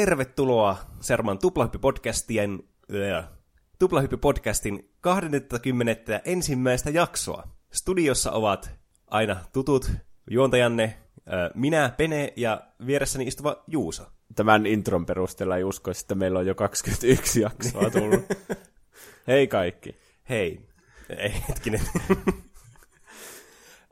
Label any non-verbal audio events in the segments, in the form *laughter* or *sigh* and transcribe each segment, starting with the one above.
tervetuloa Serman Tuplahyppy-podcastien, äh, Tuplahyppy-podcastin 20. ensimmäistä jaksoa. Studiossa ovat aina tutut juontajanne, äh, minä, Pene ja vieressäni istuva Juuso. Tämän intron perusteella ei usko, että meillä on jo 21 jaksoa tullut. *laughs* Hei kaikki. Hei. Ei, hetkinen. *laughs*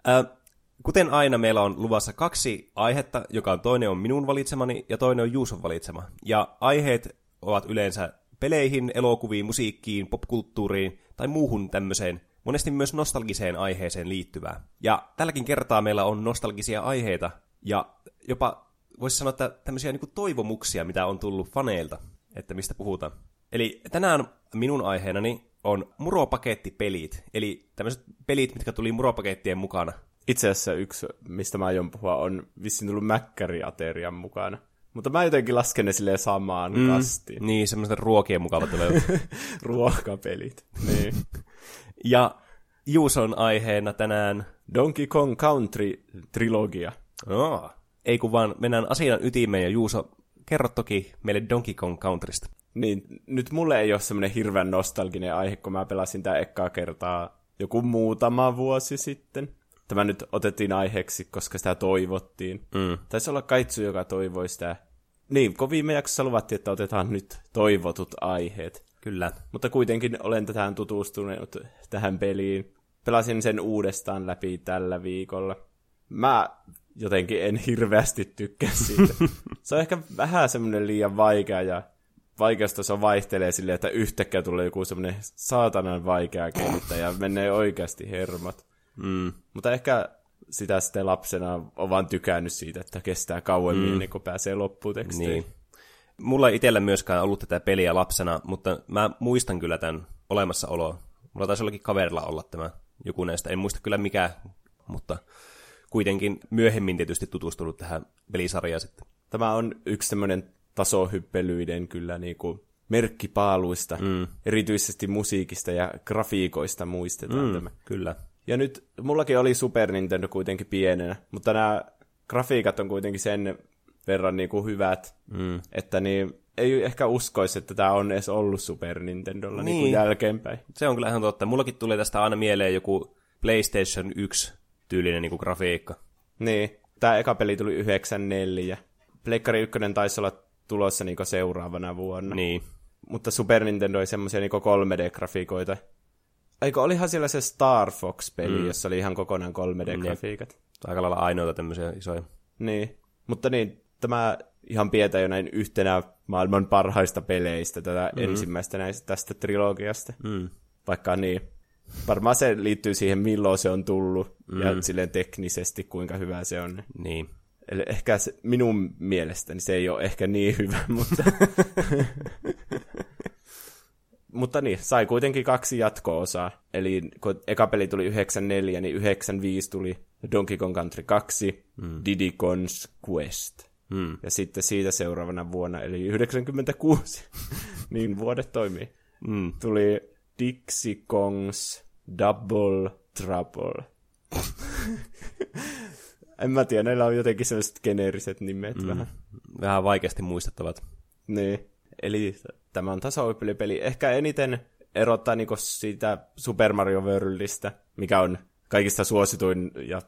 äh, Kuten aina meillä on luvassa kaksi aihetta, joka on toinen on minun valitsemani ja toinen on Juuson valitsema. Ja aiheet ovat yleensä peleihin, elokuviin, musiikkiin, popkulttuuriin tai muuhun tämmöiseen, monesti myös nostalgiseen aiheeseen liittyvää. Ja tälläkin kertaa meillä on nostalgisia aiheita ja jopa voisi sanoa, että tämmöisiä niin toivomuksia, mitä on tullut faneilta, että mistä puhutaan. Eli tänään minun aiheenani on muropakettipelit, eli tämmöiset pelit, mitkä tuli muropakettien mukana – itse asiassa yksi, mistä mä aion puhua, on vissiin tullut Mäkkäri-aterian mukana. Mutta mä jotenkin lasken ne silleen samaan mm, kastiin. Niin, semmoiset ruokien mukavat *laughs* Ruokapelit. niin. *laughs* ja Juuson aiheena tänään... Donkey Kong Country-trilogia. Oh. Ei kun vaan mennään asian ytimeen ja Juuso, kerro toki meille Donkey Kong Countrysta. Niin, nyt mulle ei ole semmoinen hirveän nostalginen aihe, kun mä pelasin tää ekkaa kertaa joku muutama vuosi sitten tämä nyt otettiin aiheeksi, koska sitä toivottiin. Mm. Taisi olla Kaitsu, joka toivoi sitä. Niin, kun viime jaksossa luvattiin, että otetaan nyt toivotut aiheet. Kyllä. Mutta kuitenkin olen tähän tutustunut tähän peliin. Pelasin sen uudestaan läpi tällä viikolla. Mä jotenkin en hirveästi tykkää siitä. *laughs* se on ehkä vähän semmoinen liian vaikea ja vaikeustaso vaihtelee silleen, että yhtäkkiä tulee joku semmoinen saatanan vaikea kenttä ja menee oikeasti hermot. Mm. Mutta ehkä sitä sitten lapsena on vaan tykännyt siitä, että kestää kauemmin mm. ennen kuin pääsee lopputekstiin. Niin. Mulla ei itsellä myöskään ollut tätä peliä lapsena, mutta mä muistan kyllä tämän olemassaoloa. Mulla taisi jollakin kaverilla olla tämä joku näistä. En muista kyllä mikä, mutta kuitenkin myöhemmin tietysti tutustunut tähän pelisarjaan sitten. Tämä on yksi tämmöinen tasohyppelyiden kyllä niin kuin merkkipaaluista, mm. erityisesti musiikista ja grafiikoista muistetaan mm, tämä. Kyllä. Ja nyt mullakin oli Super Nintendo kuitenkin pienenä, mutta nämä grafiikat on kuitenkin sen verran niin kuin hyvät, mm. että niin ei ehkä uskoisi, että tämä on edes ollut Super Nintendolla niin. Niin kuin jälkeenpäin. Se on kyllä ihan totta. Mullakin tulee tästä aina mieleen joku PlayStation 1 tyylinen niin kuin grafiikka. Niin, tämä eka peli tuli 94. Pleikkari 1 taisi olla tulossa niin seuraavana vuonna. Niin. Mutta Super Nintendo oli semmoisia niin 3D-grafiikoita, Eikö olihan siellä se Star Fox-peli, mm. jossa oli ihan kokonaan 3D-grafiikat. Mm, Aika lailla ainoita tämmöisiä isoja. Niin, mutta niin, tämä ihan pietä jo näin yhtenä maailman parhaista peleistä, tätä mm. ensimmäistä näistä tästä trilogiasta. Mm. Vaikka niin, varmaan se liittyy siihen, milloin se on tullut, mm. ja silleen teknisesti, kuinka hyvä se on. Niin. Eli ehkä se, minun mielestäni se ei ole ehkä niin hyvä, *laughs* mutta... *laughs* mutta niin, sai kuitenkin kaksi jatko-osaa. Eli kun eka peli tuli 94, niin 95 tuli Donkey Kong Country 2, mm. Diddy Kong's Quest. Mm. Ja sitten siitä seuraavana vuonna, eli 96, *laughs* niin vuodet toimii, mm. tuli Dixie Kong's Double Trouble. *laughs* en mä tiedä, näillä on jotenkin sellaiset geneeriset nimet mm. vähän. Vähän vaikeasti muistettavat. Niin. Eli tämä on tasohyppelypeli. Ehkä eniten erottaa niinku siitä Super Mario Worldista, mikä on kaikista suosituin ja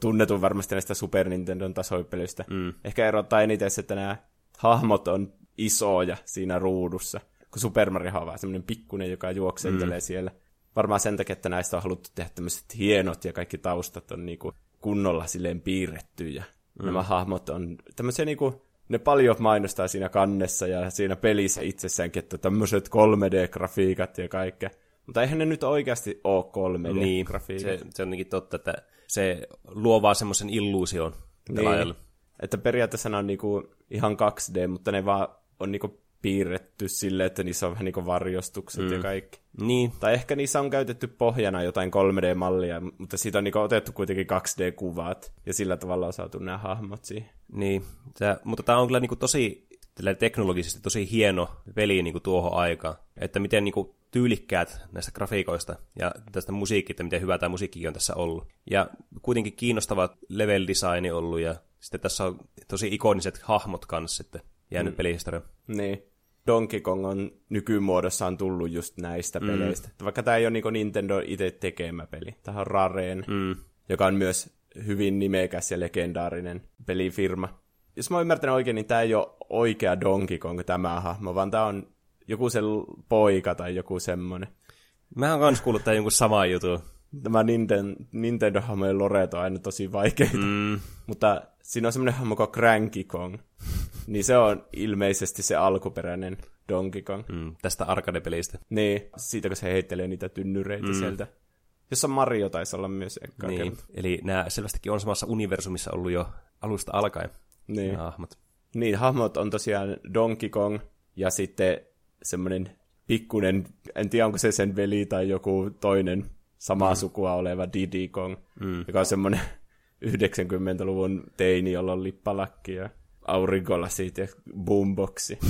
tunnetun varmasti näistä Super Nintendon tasohyppelyistä. Mm. Ehkä erottaa eniten se, että nämä hahmot on isoja siinä ruudussa, kun Super Mario on vaan semmoinen pikkunen, joka juoksentelee mm. siellä. Varmaan sen takia, että näistä on haluttu tehdä tämmöiset hienot ja kaikki taustat on niinku kunnolla silleen piirretty ja mm. nämä hahmot on tämmöisiä niinku ne paljon mainostaa siinä kannessa ja siinä pelissä itsessäänkin, että tämmöiset 3D-grafiikat ja kaikkea. Mutta eihän ne nyt oikeasti ole 3D-grafiikat. Niin, se, se on jotenkin totta, että se luo vaan semmoisen illuusion. Niin. Että periaatteessa ne on niinku ihan 2D, mutta ne vaan on niinku piirretty silleen, että niissä on vähän niinku varjostukset mm. ja kaikki. Niin. Tai ehkä niissä on käytetty pohjana jotain 3D-mallia, mutta siitä on niinku otettu kuitenkin 2D-kuvat, ja sillä tavalla on saatu nämä hahmot siihen. Niin, Tää, mutta tämä on kyllä niinku tosi teknologisesti tosi hieno peli niinku tuohon aikaan, että miten niinku tyylikkäät näistä grafiikoista ja tästä musiikista, miten hyvä tämä musiikki on tässä ollut. Ja kuitenkin kiinnostava level designi ollut ja sitten tässä on tosi ikoniset hahmot kanssa sitten. jäänyt mm. pelihistoria. Niin. Donkey Kong on nykymuodossaan tullut just näistä mm. peleistä. Vaikka tämä ei ole niin Nintendo itse tekemä peli. Tämä on Rareen, mm. joka on myös hyvin nimekäs ja legendaarinen pelifirma. Jos mä oon ymmärtänyt oikein, niin tämä ei ole oikea Donkey Kong tämä hahmo, vaan tämä on joku sen poika tai joku semmonen. Mä oon kans kuullut tämän jonkun saman jutun. Tämä Nintendo, Nintendo-hahmojen loreet on aina tosi vaikeita. Mm. Mutta siinä on semmoinen hahmo kuin Cranky Kong. Niin se on ilmeisesti se alkuperäinen Donkey Kong. Mm, tästä arcade-pelistä. Niin, siitä kun se heittelee niitä tynnyreitä mm. sieltä. Jossa Mario taisi olla myös ekkaan niin, kerta. eli nämä selvästikin on samassa universumissa ollut jo alusta alkaen. Niin. hahmot. Niin, hahmot on tosiaan Donkey Kong ja sitten semmoinen pikkunen, en tiedä onko se sen veli tai joku toinen samaa mm. sukua oleva Diddy Kong, mm. joka on semmoinen 90-luvun *laughs* teini, jolla on lippalakki ja siitä ja boomboxi. *laughs*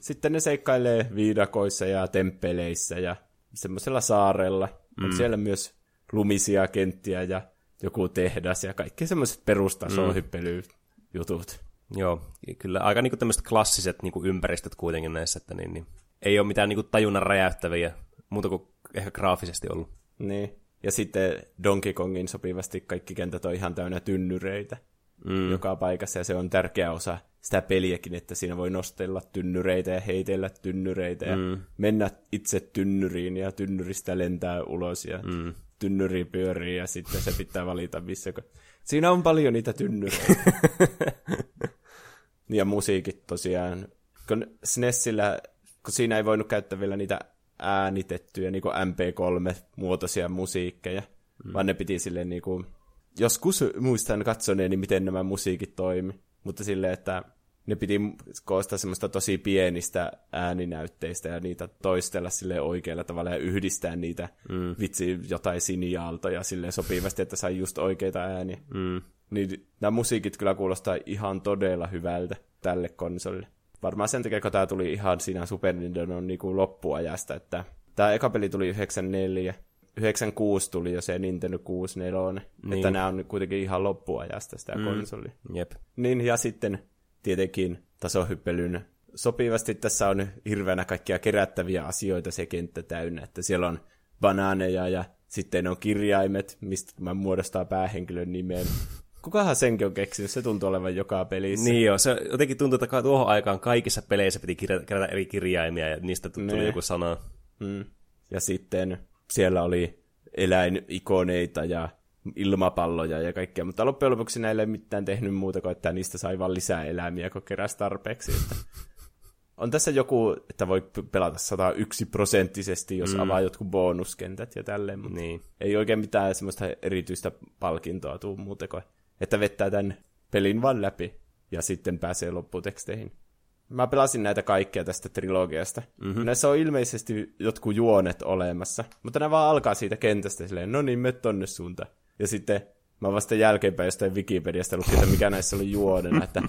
Sitten ne seikkailee viidakoissa ja temppeleissä ja semmoisella saarella. Mm. On siellä myös lumisia kenttiä ja joku tehdas ja kaikki semmoiset perustasohyppelyjutut. Mm. Joo, kyllä aika niinku tämmöiset klassiset niinku ympäristöt kuitenkin näissä, että niin, niin. ei ole mitään niinku tajunnan räjäyttäviä, muuta kuin ehkä graafisesti ollut. Niin, ja sitten Donkey Kongin sopivasti kaikki kentät on ihan täynnä tynnyreitä mm. joka paikassa, ja se on tärkeä osa sitä peliäkin, että siinä voi nostella tynnyreitä ja heitellä tynnyreitä ja mm. mennä itse tynnyriin ja tynnyristä lentää ulos ja mm. tynnyri pyörii ja sitten se pitää valita missä. Siinä on paljon niitä tynnyreitä. *laughs* ja musiikit tosiaan. Kun SNESillä, kun siinä ei voinut käyttää vielä niitä äänitettyjä niin kuin MP3-muotoisia musiikkeja, mm. vaan ne piti silleen niin kuin joskus muistan katsoneeni, miten nämä musiikit toimi, mutta silleen, että ne piti koostaa semmoista tosi pienistä ääninäytteistä ja niitä toistella sille oikealla tavalla ja yhdistää niitä mm. vitsi jotain siniaaltoja sille sopivasti, että sai just oikeita ääniä. Mm. Niin nämä musiikit kyllä kuulostaa ihan todella hyvältä tälle konsolille. Varmaan sen takia, kun tämä tuli ihan siinä Super Nintendo niin kuin loppuajasta, että tämä eka peli tuli 94, 96 tuli jo se Nintendo 64, niin. että nämä on kuitenkin ihan loppuajasta sitä mm. konsoli. Jep. Niin, ja sitten tietenkin tasohyppelyn sopivasti tässä on hirveänä kaikkia kerättäviä asioita se kenttä täynnä, että siellä on banaaneja ja sitten on kirjaimet, mistä mä muodostaa päähenkilön nimen. *laughs* Kukahan senkin on keksinyt? Se tuntuu olevan joka pelissä. Niin joo, se jotenkin tuntuu, että tuohon aikaan kaikissa peleissä piti kerätä eri kirjaimia ja niistä tuli ne. joku sana. Mm. Ja sitten siellä oli eläinikoneita ja ilmapalloja ja kaikkea, mutta loppujen lopuksi näille ei mitään tehnyt muuta kuin, että niistä sai vain lisää eläimiä, kun keräsi tarpeeksi. Että on tässä joku, että voi pelata 101 prosenttisesti, jos mm. avaa jotkut bonuskentät ja tälleen, mutta niin. ei oikein mitään semmoista erityistä palkintoa tuu muuta kuin, että vettää tämän pelin vaan läpi ja sitten pääsee lopputeksteihin. Mä pelasin näitä kaikkia tästä trilogiasta. Mm-hmm. Näissä on ilmeisesti jotkut juonet olemassa, mutta ne vaan alkaa siitä kentästä silleen, no niin, me tonne suuntaan. Ja sitten mä vasta jälkeenpäin jostain Wikipediasta lukin, että mikä näissä oli juonena, että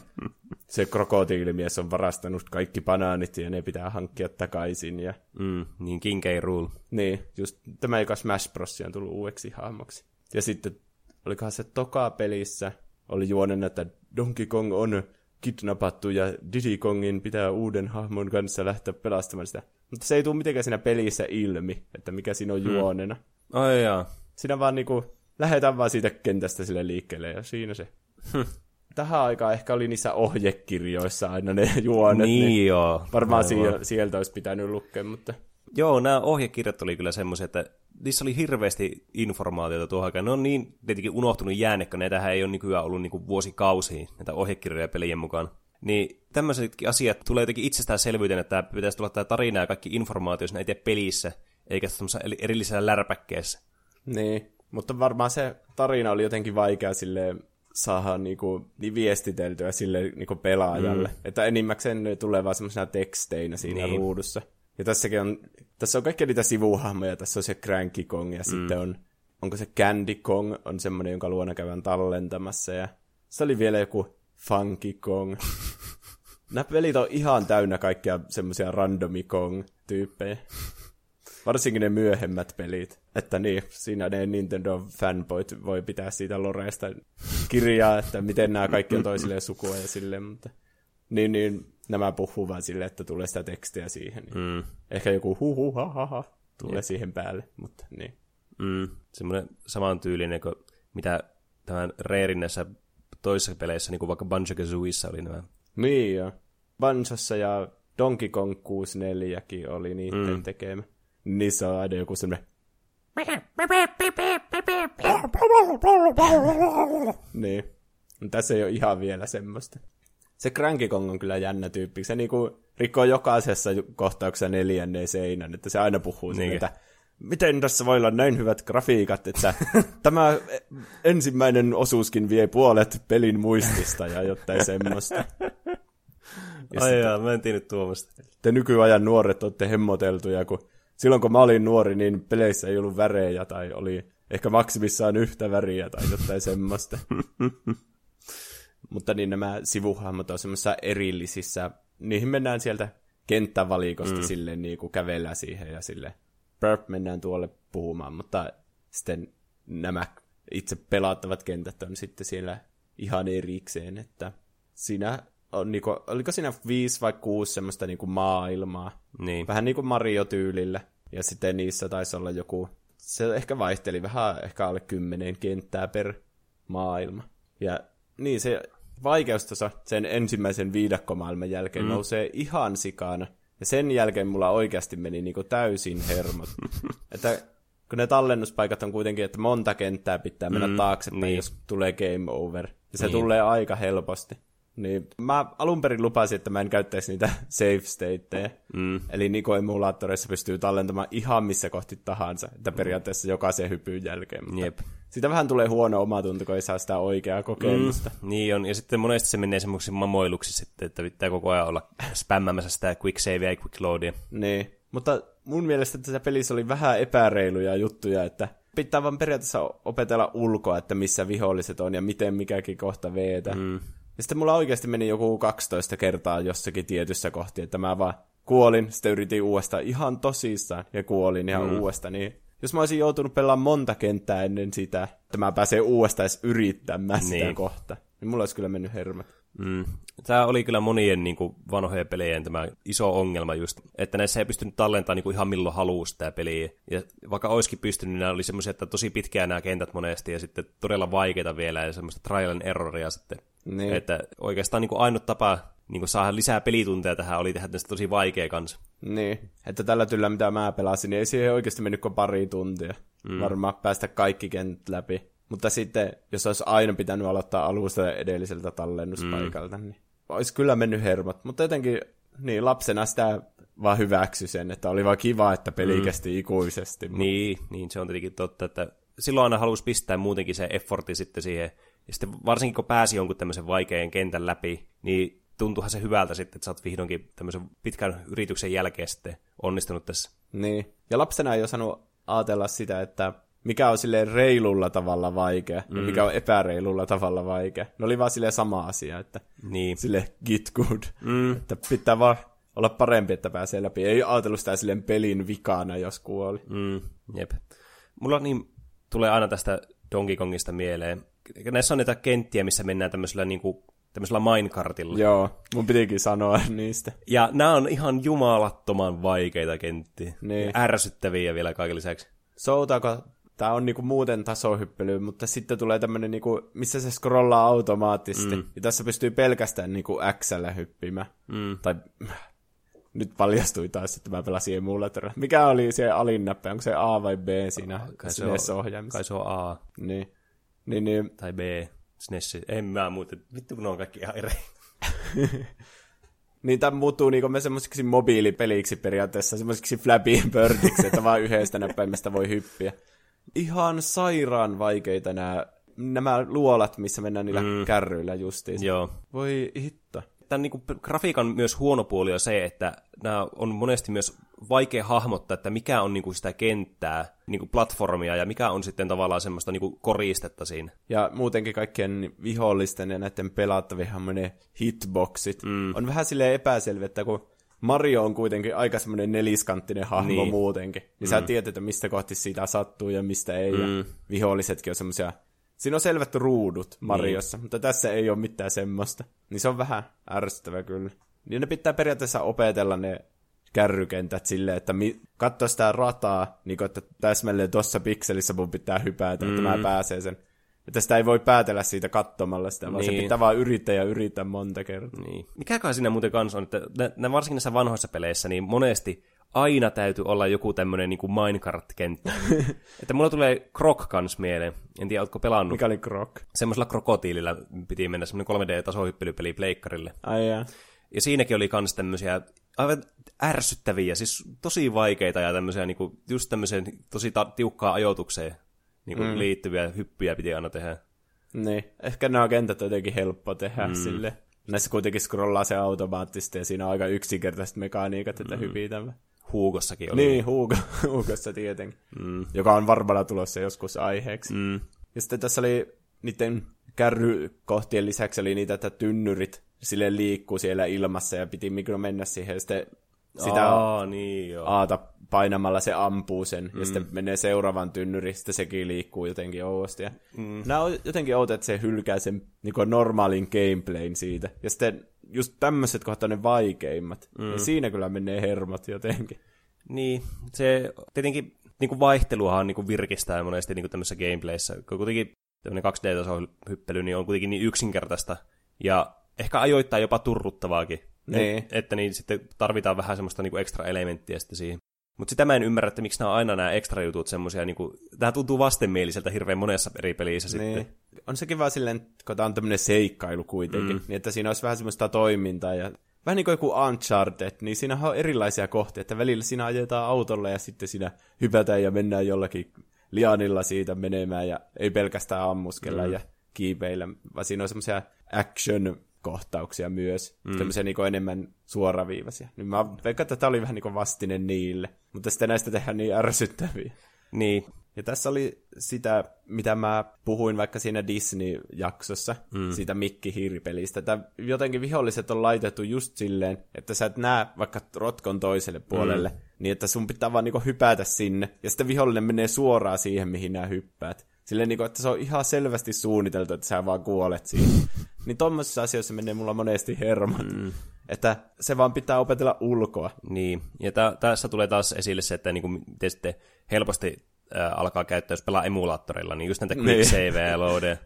se krokotiilimies on varastanut kaikki banaanit ja ne pitää hankkia takaisin. Ja... Mm, niin King Rule. Niin, just tämä, joka Smash Bros. on tullut uudeksi hahmoksi. Ja sitten, olikohan se toka pelissä, oli juonena, että Donkey Kong on kidnappattu ja Diddy Kongin pitää uuden hahmon kanssa lähteä pelastamaan sitä. Mutta se ei tule mitenkään siinä pelissä ilmi, että mikä siinä on mm. juonena. Ai jaa. Siinä vaan niinku, lähdetään vaan siitä kentästä sille liikkeelle ja siinä se. Hm. Tähän aikaan ehkä oli niissä ohjekirjoissa aina ne juonet. Niin, niin joo. Varmaan sieltä, sieltä olisi pitänyt lukea, mutta... Joo, nämä ohjekirjat oli kyllä semmoisia, että niissä oli hirveästi informaatiota tuohon aikaan. Ne on niin tietenkin unohtunut jääne, kun näitähän ei ole nykyään ollut niin vuosikausia, näitä ohjekirjoja pelien mukaan. Niin tämmöisetkin asiat tulee jotenkin itsestäänselvyyteen, että pitäisi tulla tämä tarina ja kaikki informaatio siinä itse pelissä, eikä semmoisessa erillisellä lärpäkkeessä. Niin, mutta varmaan se tarina oli jotenkin vaikea sille saada niinku, niin viestiteltyä sille niinku pelaajalle. Mm. Että enimmäkseen ne tulee vaan semmoisena teksteinä siinä niin. ruudussa. Ja tässäkin on, tässä on kaikkia niitä sivuhahmoja. Tässä on se Cranky Kong ja mm. sitten on, onko se Candy Kong, on semmoinen, jonka luona käydään tallentamassa. Ja se oli vielä joku Funky Kong. *laughs* Nämä pelit on ihan täynnä kaikkia semmoisia randomi Kong-tyyppejä. Varsinkin ne myöhemmät pelit. Että niin, siinä ne Nintendo fanboyt voi pitää siitä Loreesta kirjaa, että miten nämä kaikki on toisilleen sukua ja silleen, mutta Niin, niin nämä puhuu vaan silleen, että tulee sitä tekstiä siihen. Niin Mm. Ehkä joku hu hu ha ha ha tulee siihen päälle, mutta niin. Mm. Semmoinen samantyylinen kuin mitä tämän Rarein näissä toisissa peleissä, niin kuin vaikka Banjo-Kazooissa oli nämä. Niin joo. Banjossa ja Donkey Kong 64kin oli niiden Mm. tekemä. Niissä on aina joku semmoinen... *laughs* Niin. Tässä ei ole ihan vielä semmoista. Se Cranky Kong on kyllä jännä tyyppi. Se niinku rikkoo jokaisessa kohtauksessa neljänneen seinän, että se aina puhuu niin. Että miten tässä voi olla näin hyvät grafiikat, että *laughs* tämä ensimmäinen osuuskin vie puolet pelin muistista ja jotain *laughs* semmoista. Ja Ai jaa, mä en tiennyt tuomasta. te nykyajan nuoret olette hemmoteltuja, kun silloin kun mä olin nuori, niin peleissä ei ollut värejä tai oli ehkä maksimissaan yhtä väriä tai jotain semmoista. *laughs* Mutta niin nämä sivuhahmot on semmoisissa erillisissä, niihin mennään sieltä kenttävalikosta mm. silleen niin kuin kävellään siihen ja sille burp, mennään tuolle puhumaan, mutta sitten nämä itse pelattavat kentät on sitten siellä ihan erikseen, että siinä on niinku, oliko siinä viisi vai kuusi semmoista niinku maailmaa, Niin. vähän niin kuin Mario-tyylillä, ja sitten niissä taisi olla joku, se ehkä vaihteli vähän, ehkä alle kymmenen kenttää per maailma. Ja niin se vaikeustaso sen ensimmäisen viidakkomaailman jälkeen mm. nousee ihan sikana. Ja sen jälkeen mulla oikeasti meni niinku täysin hermot. *laughs* että kun ne tallennuspaikat on kuitenkin, että monta kenttää pitää mennä mm, taaksepäin, niin. jos tulee game over. Ja se Niin. niin. tulee aika helposti. Niin mä alun perin lupasin, että mä en käyttäisi niitä *laughs* save stateja. Mm. Eli Niko emulaattoreissa pystyy tallentamaan ihan missä kohti tahansa, että periaatteessa jokaisen hypyn jälkeen. Mutta Jep. Sitä vähän tulee huono omatunto, kun ei saa sitä oikeaa kokemusta. Mm. Niin on, ja sitten monesti se menee semmoiksi mamoiluksi sitten, että pitää koko ajan olla spämmämässä sitä quick savea ja quick loadia. Niin. Mutta mun mielestä tässä pelissä oli vähän epäreiluja juttuja, että pitää vaan periaatteessa opetella ulkoa, että missä viholliset on ja miten mikäkin kohta veetä. Mm. Ja sitten mulla oikeasti meni joku 12 kertaa jossakin tietyssä kohti, että mä vaan kuolin, sitten yritin uudestaan ihan tosissaan ja kuolin ihan mm. uudestaan, niin jos mä olisin joutunut pelaamaan monta kenttää ennen sitä, että mä pääsen uudestaan edes yrittämään niin. sitä kohta, niin mulla olisi kyllä mennyt hermot. Mm. Tämä oli kyllä monien niin kuin, vanhojen pelejen tämä iso ongelma just, että näissä ei pystynyt tallentamaan niin kuin, ihan milloin haluaa sitä peliä. Ja vaikka olisikin pystynyt, niin nämä oli semmoisia, että tosi pitkään nämä kentät monesti ja sitten todella vaikeita vielä ja semmoista trial and erroria sitten. Niin. Että oikeastaan niin kuin, ainut tapa niin kuin, saada lisää pelitunteja tähän oli tehdä tästä tosi vaikea kanssa. Niin, että tällä tyllä mitä mä pelasin, niin ei siihen oikeasti mennyt kuin pari tuntia. Mm. Varmaan päästä kaikki kentät läpi. Mutta sitten, jos olisi aina pitänyt aloittaa alusta ja edelliseltä tallennuspaikalta, mm. niin olisi kyllä mennyt hermot. Mutta jotenkin, niin lapsena sitä vaan hyväksy sen, että oli vaan kiva, että peli mm. kesti ikuisesti. Niin. Niin, niin se on tietenkin totta, että silloin aina halusi pistää muutenkin se effortti sitten siihen. Ja sitten varsinkin kun pääsi jonkun tämmöisen vaikean kentän läpi, niin tuntuuhan se hyvältä sitten, että sä oot vihdoinkin tämmöisen pitkän yrityksen jälkeen sitten onnistunut tässä. niin. Ja lapsena ei osannut ajatella sitä, että mikä on silleen reilulla tavalla vaikea mm. ja mikä on epäreilulla tavalla vaikea. Ne oli vaan silleen sama asia, että Niin. sille get good. Mm. Että pitää vaan olla parempi, että pääsee läpi. Ei ajatellut sitä silleen pelin vikana, jos kuoli. Mm, jep. Mulla niin tulee aina tästä Donkey Kongista mieleen. Näissä on niitä kenttiä, missä mennään tämmöisellä, niin kuin, tämmöisellä minecartilla. Joo, mun pitikin sanoa *laughs* niistä. Ja nämä on ihan jumalattoman vaikeita kenttiä. Niin. Ja ärsyttäviä vielä kaiken lisäksi. Soutaako, tää on niinku muuten tasohyppely, mutta sitten tulee tämmönen niinku, missä se scrollaa automaattisesti. Mm. Ja tässä pystyy pelkästään niinku X-llä hyppimään. Mm. Tai *laughs* nyt paljastui taas, että mä pelasin emulatorilla. Mikä oli se alin näppä? Onko se A vai B siinä Kai se, on, kai se on A Niin. Niin, niin. tai B. SNES. En mä muuten. Vittu kun ne on kaikki ihan eri. *laughs* Niin tämä muuttuu niinku me semmoisiksi mobiilipeliksi periaatteessa, semmoisiksi Flappy Birdiksi, että vaan yhdestä näppäimestä voi hyppiä. Ihan sairaan vaikeita nämä, nämä luolat, missä mennään niillä mm. kärryillä justiin. Joo. Voi hitto. Tämän niin kuin, grafiikan myös huono puoli on se, että nämä on monesti myös vaikea hahmottaa, että mikä on niin kuin sitä kenttää, niin kuin platformia, ja mikä on sitten tavallaan semmoista niin kuin koristetta siinä. Ja muutenkin kaikkien vihollisten ja näiden pelattavien ne hitboxit mm. on vähän silleen epäselviä, että kun Mario on kuitenkin aika semmoinen neliskanttinen hahmo Niin. niin. muutenkin, niin mm. sä tiedät, että mistä kohti siitä sattuu ja mistä ei, mm. ja vihollisetkin on semmoisia Siinä on selvät ruudut Mariossa, niin. mutta tässä ei ole mitään semmoista. Niin se on vähän ärsyttävä kyllä. Niin ne pitää periaatteessa opetella ne kärrykentät silleen, että mi- katso sitä rataa, niin kuin, että täsmälleen tuossa pikselissä mun pitää hypätä, mm. että mä pääsen sen. Että sitä ei voi päätellä siitä katsomalla sitä, vaan niin. se pitää vaan yrittää ja yrittää monta kertaa. Niin. Mikäköhän siinä muuten kanssa on, että ne, varsinkin näissä vanhoissa peleissä, niin monesti aina täytyy olla joku tämmöinen niin Minecraft-kenttä. *laughs* että mulla tulee Krok kans mieleen. En tiedä, ootko pelannut. Mikä oli Krok? Semmoisella krokotiililla piti mennä semmoinen 3D-tasohyppelypeli pleikkarille. Ai jaa. Ja siinäkin oli kans tämmöisiä aivan ärsyttäviä, siis tosi vaikeita ja tämmöisiä niinku, just tämmöiseen tosi ta- tiukkaa ajoitukseen niinku, mm. liittyviä hyppyjä piti aina tehdä. Niin, ehkä nämä kentät on jotenkin helppo tehdä mm. sille. Näissä kuitenkin scrollaa se automaattisesti ja siinä on aika yksinkertaiset mekaniikat, että mm. hypii tämä. Huugossakin oli. Niin, Huugo, *laughs* Huugossa tietenkin. Mm. Joka on varmana tulossa joskus aiheeksi. Mm. Ja sitten tässä oli niiden kärrykohtien lisäksi oli niitä, että tynnyrit sille liikkuu siellä ilmassa ja piti mikro mennä siihen. Ja sitten sitä Aa, niin joo. aata painamalla se ampuu sen, mm. ja sitten menee seuraavan tynnyri, sitten sekin liikkuu jotenkin ouosti. Ja mm. Nämä on jotenkin outo, että se hylkää sen niin normaalin gameplayn siitä. Ja sitten just tämmöiset kohta ne vaikeimmat. Mm. Ja siinä kyllä menee hermot jotenkin. Niin, se tietenkin niin kuin vaihteluahan niin kuin virkistää monesti niin kuin tämmöisessä gameplayssä. Kun kuitenkin tämmöinen 2D-tason hyppely niin on kuitenkin niin yksinkertaista. Ja ehkä ajoittaa jopa turruttavaakin. Niin. Et, että niin sitten tarvitaan vähän semmoista niinku ekstra elementtiä sitten siihen. Mutta sitä mä en ymmärrä, että miksi nämä on aina nämä ekstra jutut semmoisia, niinku, tämä tuntuu vastenmieliseltä hirveän monessa eri pelissä niin. sitten. On sekin vaan silleen, kun tämä on tämmöinen seikkailu kuitenkin, mm. niin että siinä olisi vähän semmoista toimintaa ja vähän niin kuin joku Uncharted, niin siinä on erilaisia kohtia, että välillä siinä ajetaan autolla ja sitten siinä hypätään ja mennään jollakin lianilla siitä menemään ja ei pelkästään ammuskella mm. ja kiipeillä, vaan siinä on semmoisia action kohtauksia myös, mm. tämmöisiä niin enemmän suoraviivaisia. Niin mä veikkaan, että tämä oli vähän niin vastine niille, mutta sitten näistä tehdään niin ärsyttäviä. Niin. Ja tässä oli sitä, mitä mä puhuin vaikka siinä Disney-jaksossa, mm. siitä Mikki-hiiripelistä, että jotenkin viholliset on laitettu just silleen, että sä et näe vaikka rotkon toiselle puolelle, mm. niin että sun pitää vaan niinku hypätä sinne, ja sitten vihollinen menee suoraan siihen, mihin nämä hyppäät. Silleen, niin kuin, että se on ihan selvästi suunniteltu, että sä vaan kuolet siihen. Niin tommosissa asioissa menee mulla monesti hermot. Mm. Että se vaan pitää opetella ulkoa. Niin, ja t- tässä tulee taas esille se, että niin kuin, sitten helposti äh, alkaa käyttää, jos pelaa emulaattorilla, niin just näitä quick niin. save ja loadeja.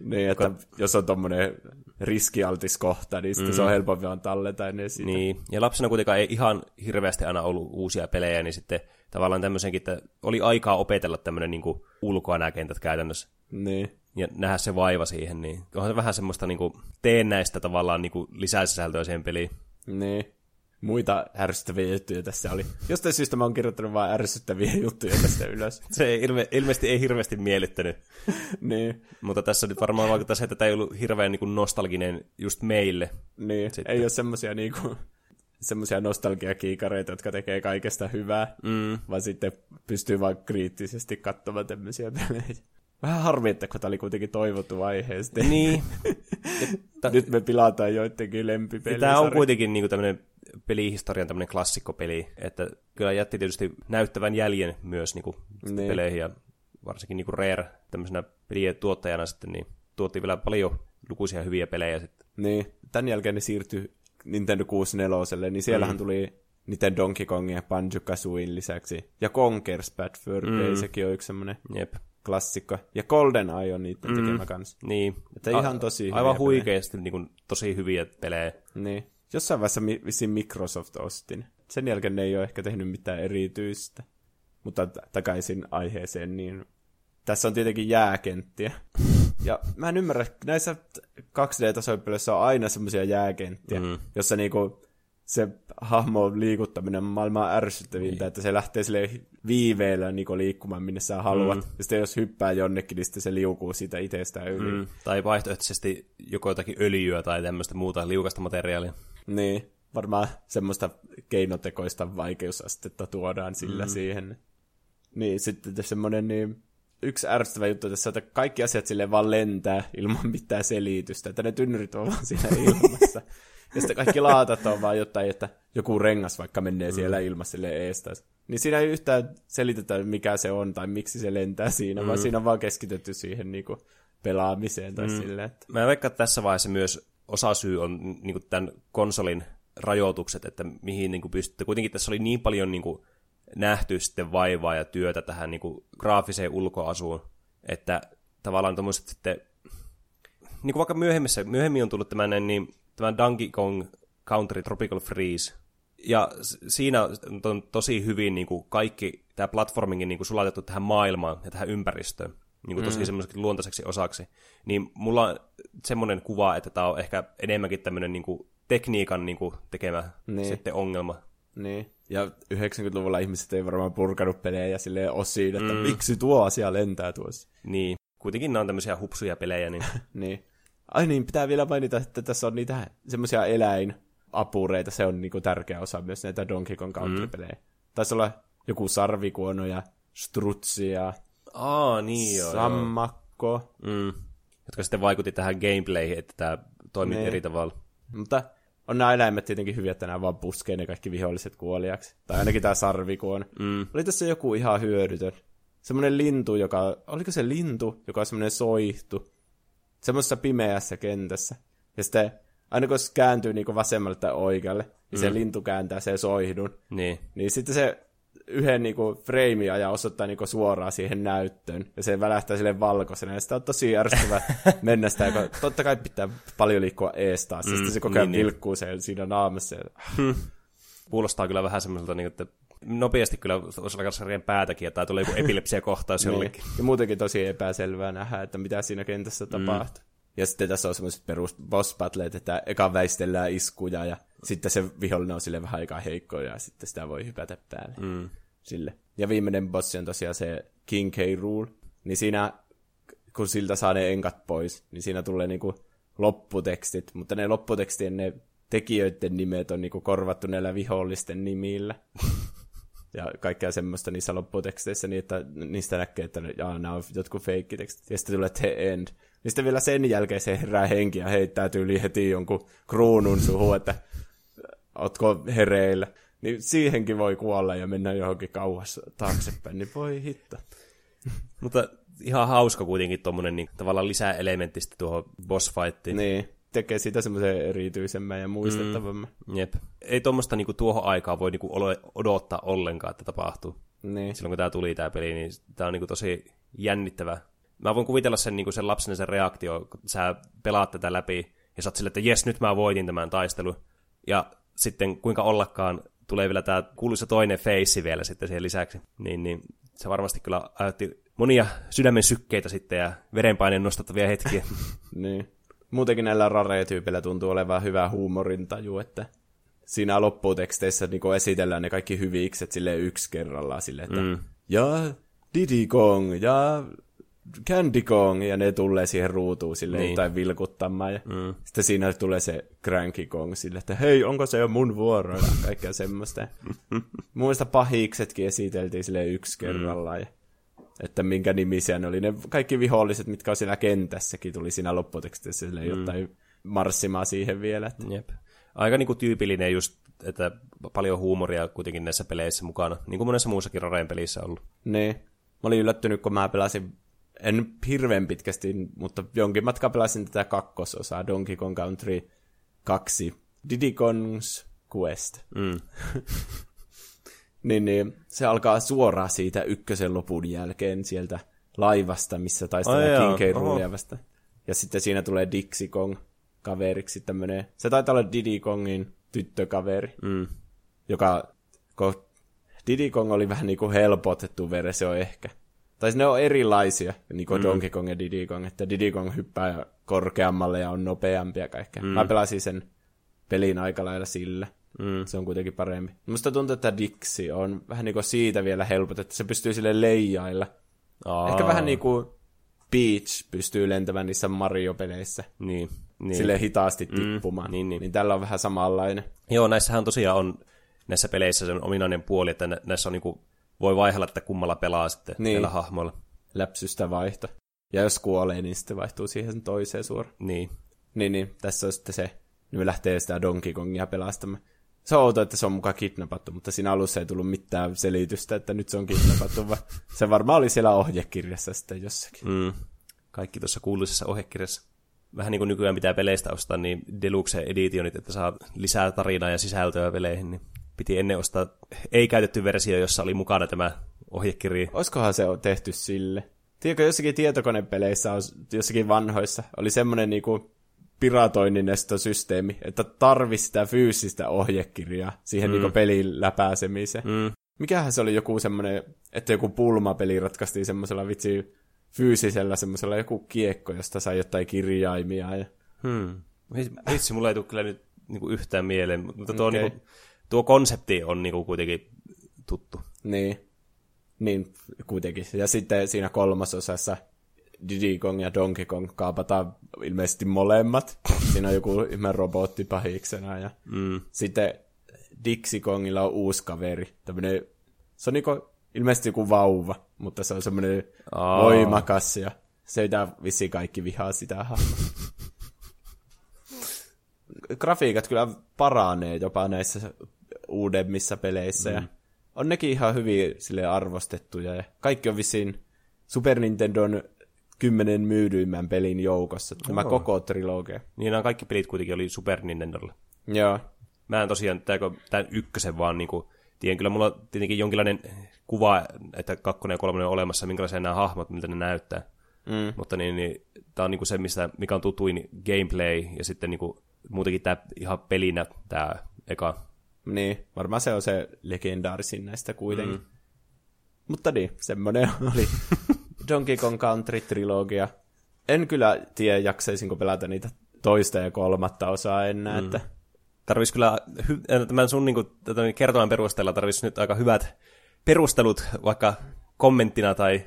Niin, että jos on tommonen riskialtis kohta, niin mm. se on helpompi vaan talleta ennen sitä. Niin, ja lapsena kuitenkaan ei ihan hirveästi aina ollut uusia pelejä, niin sitten tavallaan tämmöisenkin, että oli aikaa opetella tämmöinen niin ulkoa nämä kentät käytännössä. Niin. Ja nähdä se vaiva siihen, niin onhan se vähän semmoista niin kuin, teennäistä tavallaan niin kuin lisäsisältöä siihen peliin. Niin muita ärsyttäviä juttuja tässä oli. Jostain syystä mä oon kirjoittanut vain ärsyttäviä juttuja tästä ylös. se ei ilme, ilmeisesti ei hirveästi miellyttänyt. *laughs* niin. Mutta tässä nyt varmaan vaikuttaa se, että tämä ei ollut hirveän niin kuin nostalginen just meille. Niin, Sitten. ei ole semmoisia niin kuin, semmoisia nostalgiakiikareita, jotka tekee kaikesta hyvää, mm. vaan sitten pystyy vain kriittisesti katsomaan tämmöisiä pelejä. Vähän harmi, että kun tämä oli kuitenkin toivottu aiheesta. Niin. *laughs* Nyt me pilataan joidenkin lempipeliä. Tämä on kuitenkin niin tämmöinen pelihistorian tämmöinen klassikkopeli, että kyllä jätti tietysti näyttävän jäljen myös niin kuin niin. peleihin ja varsinkin niin kuin Rare tämmöisenä pelien tuottajana sitten, niin tuotti vielä paljon lukuisia hyviä pelejä sitten. Niin, tämän jälkeen ne siirtyi Nintendo 64, niin siellähän mm. tuli niiden Donkey Kongin ja Banjo Kazooin lisäksi. Ja Conker's Bad Fur mm. Day, sekin on yksi semmoinen Jep. Klassikko. Ja Golden Eye on niiden mm. tekemä kanssa. Niin. Että A- ihan tosi Aivan huikeasti niin kuin, tosi hyviä pelejä. Niin. Jossain vaiheessa vissiin Microsoft ostin. Sen jälkeen ne ei ole ehkä tehnyt mitään erityistä. Mutta takaisin aiheeseen, niin tässä on tietenkin jääkenttiä. *laughs* Ja mä en ymmärrä, näissä 2D-tasoipeleissä on aina semmoisia jääkenttiä, mm. jossa niinku se hahmo liikuttaminen on maailman ärsyttävintä, niin. että se lähtee sille viiveellä niinku liikkumaan minne sä haluat. Mm. Ja sitten jos hyppää jonnekin, niin sitten se liukuu siitä itsestään yli. Mm. Tai vaihtoehtoisesti joko jotakin öljyä tai tämmöistä muuta liukasta materiaalia. Niin, varmaan semmoista keinotekoista vaikeusastetta tuodaan sillä mm. siihen. Niin, sitten semmoinen niin yksi ärsyttävä juttu tässä, että kaikki asiat sille vaan lentää ilman mitään selitystä, että ne tynnyrit on vaan siinä *laughs* ilmassa. Ja sitten kaikki laatat on vaan jotain, että joku rengas vaikka menee mm. siellä ilmassa sille eestä. Niin siinä ei yhtään selitetä, mikä se on tai miksi se lentää siinä, mm. vaan siinä on vaan keskitetty siihen niin kuin pelaamiseen tai mm. silleen. Että... Mä veikkaan, että tässä vaiheessa myös osa syy on niin tämän konsolin rajoitukset, että mihin niin pystytte. Kuitenkin tässä oli niin paljon niin kuin, nähty sitten vaivaa ja työtä tähän niin kuin, graafiseen ulkoasuun, että tavallaan tuommoiset sitten, niin kuin vaikka myöhemmissä, myöhemmin on tullut tämän, niin, tämän Donkey Kong Country Tropical Freeze, ja siinä on tosi hyvin niin kuin kaikki tämä platformingin niin kuin sulatettu tähän maailmaan ja tähän ympäristöön niin kuin tosi mm. semmoiseksi luontaiseksi osaksi. Niin mulla on semmoinen kuva, että tämä on ehkä enemmänkin tämmöinen niin kuin tekniikan niin kuin tekemä niin. sitten ongelma. Niin. Ja 90-luvulla ihmiset ei varmaan purkanut pelejä silleen osiin, että mm. miksi tuo asia lentää tuossa. Niin. Kuitenkin nämä on tämmöisiä hupsuja pelejä. Niin... *laughs* niin. Ai niin, pitää vielä mainita, että tässä on niitä semmoisia eläinapureita. Se on niinku tärkeä osa myös näitä Donkey Kong Country-pelejä. Mm. Taisi olla joku sarvikuono ja strutsi ja Aa, niin joo. Sammakko. Mm. Jotka sitten vaikutti tähän gameplayhin, että tämä toimii niin. eri tavalla. Mutta on nämä eläimet tietenkin hyviä, että nämä vaan puskee ne kaikki viholliset kuoliaksi. Tai ainakin tämä sarvikuon. Mm. Oli tässä joku ihan hyödytön. Semmoinen lintu, joka... Oliko se lintu, joka on semmoinen soihtu? Semmoisessa pimeässä kentässä. Ja sitten aina kun se kääntyy niin vasemmalle tai oikealle, niin mm. se lintu kääntää sen soihdun. Niin. Niin sitten se yhden niinku freimiä ja osoittaa niinku suoraan siihen näyttöön. Ja se välähtää sille valkoisena. Ja sitä on tosi ärsyttävä *laughs* mennä sitä, kun totta kai pitää paljon liikkua ees taas. Mm, sitten se koko ajan niin, vilkkuu niin. siinä naamassa. Hmm. Kuulostaa kyllä vähän semmoiselta, niin, että nopeasti kyllä alkaa päätäkin, tai tulee joku *laughs* epilepsia kohtaus niin. jollekin. Ja muutenkin tosi epäselvää nähdä, että mitä siinä kentässä mm. tapahtuu. Ja sitten tässä on semmoiset perus boss battleet, että eka väistellään iskuja ja sitten se vihollinen on sille vähän aika heikko ja sitten sitä voi hypätä päälle. Mm. Sille. Ja viimeinen bossi on tosiaan se King K. Rule. Niin siinä, kun siltä saa ne enkat pois, niin siinä tulee niinku lopputekstit. Mutta ne lopputekstien ne tekijöiden nimet on niinku korvattu näillä vihollisten nimillä. *laughs* ja kaikkea semmoista niissä lopputeksteissä, niin että niistä näkee, että jaa, nämä on jotkut feikkitekstit. Ja sitten tulee The End. Niin sitten vielä sen jälkeen se herää henki ja heittää tyyli heti jonkun kruunun suhun, että ootko hereillä. Niin siihenkin voi kuolla ja mennä johonkin kauas taaksepäin, niin voi hitto. Mutta ihan hauska kuitenkin tuommoinen niin, tavallaan lisää elementtistä tuohon boss fightiin. Niin, tekee sitä semmoisen erityisemmän ja muistettavamman. Mm, jep. Ei tuommoista niin tuohon aikaan voi niin kuin, odottaa ollenkaan, että tapahtuu. Niin. Silloin kun tämä tuli tämä peli, niin tämä on niin kuin, tosi jännittävä. Mä voin kuvitella sen, niin kuin sen lapsen sen reaktio, kun sä pelaat tätä läpi ja sä oot sille, että jes, nyt mä voitin tämän taistelun. Ja sitten kuinka ollakaan tulee vielä tämä kuuluisa toinen face vielä sitten siihen lisäksi. Niin, niin se varmasti kyllä ajatti monia sydämen sykkeitä sitten ja verenpaineen nostattavia hetkiä. *laughs* niin. Muutenkin näillä rare-tyypillä tuntuu olevan hyvä huumorintaju, että siinä lopputeksteissä niin esitellään ne kaikki hyvikset sille yksi kerrallaan sille, että mm. ja Diddy Kong ja Candy Kong, ja ne tulee siihen ruutuun sille niin. tai vilkuttamaan. Ja mm. Sitten siinä tulee se Cranky Kong sille, että hei, onko se jo mun vuoro? Ja kaikkea semmoista. *laughs* Muista pahiksetkin esiteltiin sille yksi mm. kerrallaan. Ja, että minkä nimisiä ne oli. Ne kaikki viholliset, mitkä on siinä kentässäkin, tuli siinä lopputekstissä sille mm. jotain marssimaan siihen vielä. Että... Jep. Aika niin kuin tyypillinen just, että paljon huumoria kuitenkin näissä peleissä mukana, niin kuin monessa muussakin Rareen pelissä on ollut. Niin. Mä olin yllättynyt, kun mä pelasin en hirveän pitkästi, mutta jonkin matkaa pelasin tätä kakkososaa, Donkey Kong Country 2, Diddy Kong's Quest. Mm. *laughs* niin, niin, se alkaa suoraan siitä ykkösen lopun jälkeen sieltä laivasta, missä taistellaan King K. vasta. Ja sitten siinä tulee Dixie Kong kaveriksi tämmönen. Se taitaa olla Diddy Kongin tyttökaveri, mm. joka Diddy Kong oli vähän niin kuin helpotettu versio ehkä. Tai ne on erilaisia, niin kuin mm. Donkey Kong ja Diddy Kong, että Diddy Kong hyppää korkeammalle ja on nopeampi ja kaikkea. Mm. Mä pelasin sen pelin aika lailla sillä. Mm. Se on kuitenkin parempi. Musta tuntuu, että Dixi on vähän niin kuin siitä vielä helpotettu. Se pystyy sille leijailla. Aa. Ehkä vähän niin kuin Peach pystyy lentämään niissä Mario-peleissä. Niin. niin. Sille hitaasti mm. tippumaan. Mm. Niin, niin. niin tällä on vähän samanlainen. Joo, näissähän tosiaan on näissä peleissä sen ominainen puoli, että näissä on niinku voi vaihella, että kummalla pelaa sitten niin. näillä hahmoilla. Läpsystä vaihto. Ja jos kuolee, niin sitten vaihtuu siihen toiseen suoraan. Niin. Niin, niin. Tässä on sitten se, niin me lähtee sitä Donkey Kongia pelastamaan. Se on outo, että se on mukaan kidnappattu, mutta siinä alussa ei tullut mitään selitystä, että nyt se on kidnappattu, vaan se varmaan oli siellä ohjekirjassa sitten jossakin. Mm. Kaikki tuossa kuuluisessa ohjekirjassa. Vähän niin kuin nykyään pitää peleistä ostaa, niin Deluxe Editionit, että saa lisää tarinaa ja sisältöä peleihin, niin piti ennen ostaa ei-käytetty versio, jossa oli mukana tämä ohjekirja. Olisikohan se on tehty sille? Tiedätkö, jossakin tietokonepeleissä, on, jossakin vanhoissa, oli semmoinen niinku piratoinnin estosysteemi, että tarvi sitä fyysistä ohjekirjaa siihen mm. niinku pelin läpääsemiseen. Mm. Mikähän se oli joku semmoinen, että joku pulmapeli ratkaistiin semmoisella vitsi fyysisellä semmoisella joku kiekko, josta sai jotain kirjaimia. Ja... Hmm. Vitsi, mulla ei tule kyllä nyt niinku yhtään mieleen, mutta tuo, okay. niinku, tuo konsepti on niinku kuitenkin tuttu. Niin. Niin, kuitenkin. Ja sitten siinä kolmasosassa Diddy Kong ja Donkey Kong kaapataan ilmeisesti molemmat. Siinä on joku ihme robotti pahiksena. Ja mm. sitten Dixie Kongilla on uusi kaveri. Tämmönen, se on niinku ilmeisesti joku vauva, mutta se on semmoinen oh. voimakas ja se ei vissiin kaikki vihaa sitä Grafiikat kyllä paranee jopa näissä uudemmissa peleissä mm. ja on nekin ihan hyvin sille arvostettuja ja kaikki on vissiin Super Nintendon kymmenen myydyimmän pelin joukossa, tämä oh. koko trilogia. Niin nämä kaikki pelit kuitenkin oli Super Nintendolla. Joo. Mä en tosiaan tämän ykkösen vaan niinku, tiedän kyllä mulla on tietenkin jonkinlainen kuva, että kakkonen ja kolmonen on olemassa, minkälaisia nämä hahmot, miltä ne näyttää. Mm. Mutta niin, niin, tämä on niinku se, mistä, mikä on tutuin gameplay ja sitten niinku, muutenkin tämä ihan pelinä tämä eka. Niin, varmaan se on se legendaarisin näistä kuitenkin. Mm. Mutta niin, semmoinen oli *laughs* Donkey Kong Country-trilogia. En kyllä tiedä, jaksaisinko pelata niitä toista ja kolmatta osaa enää, mm. että tarvitsisi kyllä, hy- tämän sun niin kuin, kertoman perusteella tarvitsisi nyt aika hyvät perustelut vaikka kommenttina tai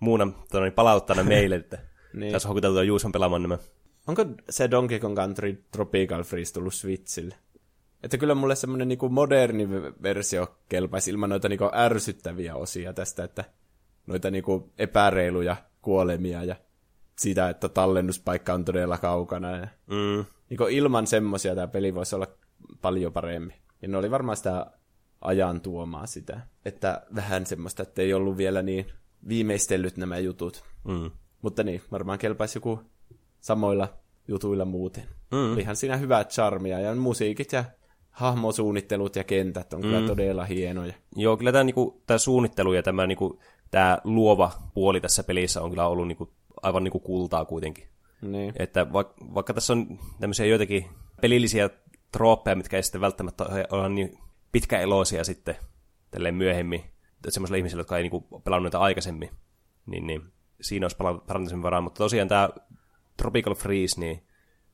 muuna tonne, palauttana *laughs* meille, että niin. saisi houkuteltua Juuson pelaamaan nämä. Onko se Donkey Kong Country Tropical Freeze tullut Switchille? Että kyllä mulle semmoinen niinku moderni versio kelpaisi ilman noita niinku ärsyttäviä osia tästä, että noita niinku epäreiluja kuolemia ja sitä, että tallennuspaikka on todella kaukana. Ja mm. niinku ilman semmosia tämä peli voisi olla paljon paremmin. Ja ne oli varmaan sitä ajan tuomaa sitä. Että vähän semmoista, että ei ollut vielä niin viimeistellyt nämä jutut. Mm. Mutta niin, varmaan kelpaisi joku samoilla jutuilla muuten. Mm. Ihan siinä hyvät charmia ja musiikit ja hahmosuunnittelut ja kentät on mm. kyllä todella hienoja. Joo, kyllä tämä, niinku, tämä suunnittelu ja tämä, niinku, tämä luova puoli tässä pelissä on kyllä ollut niinku, aivan niinku kultaa kuitenkin. Niin. Että vaikka, vaikka tässä on tämmöisiä joitakin pelillisiä trooppeja, mitkä ei sitten välttämättä ole niin pitkäeloisia sitten tälleen myöhemmin, semmoisille ihmisille, jotka ei niinku pelannut niitä aikaisemmin, niin, niin siinä olisi parantamisen varaa, mutta tosiaan tämä Tropical Freeze niin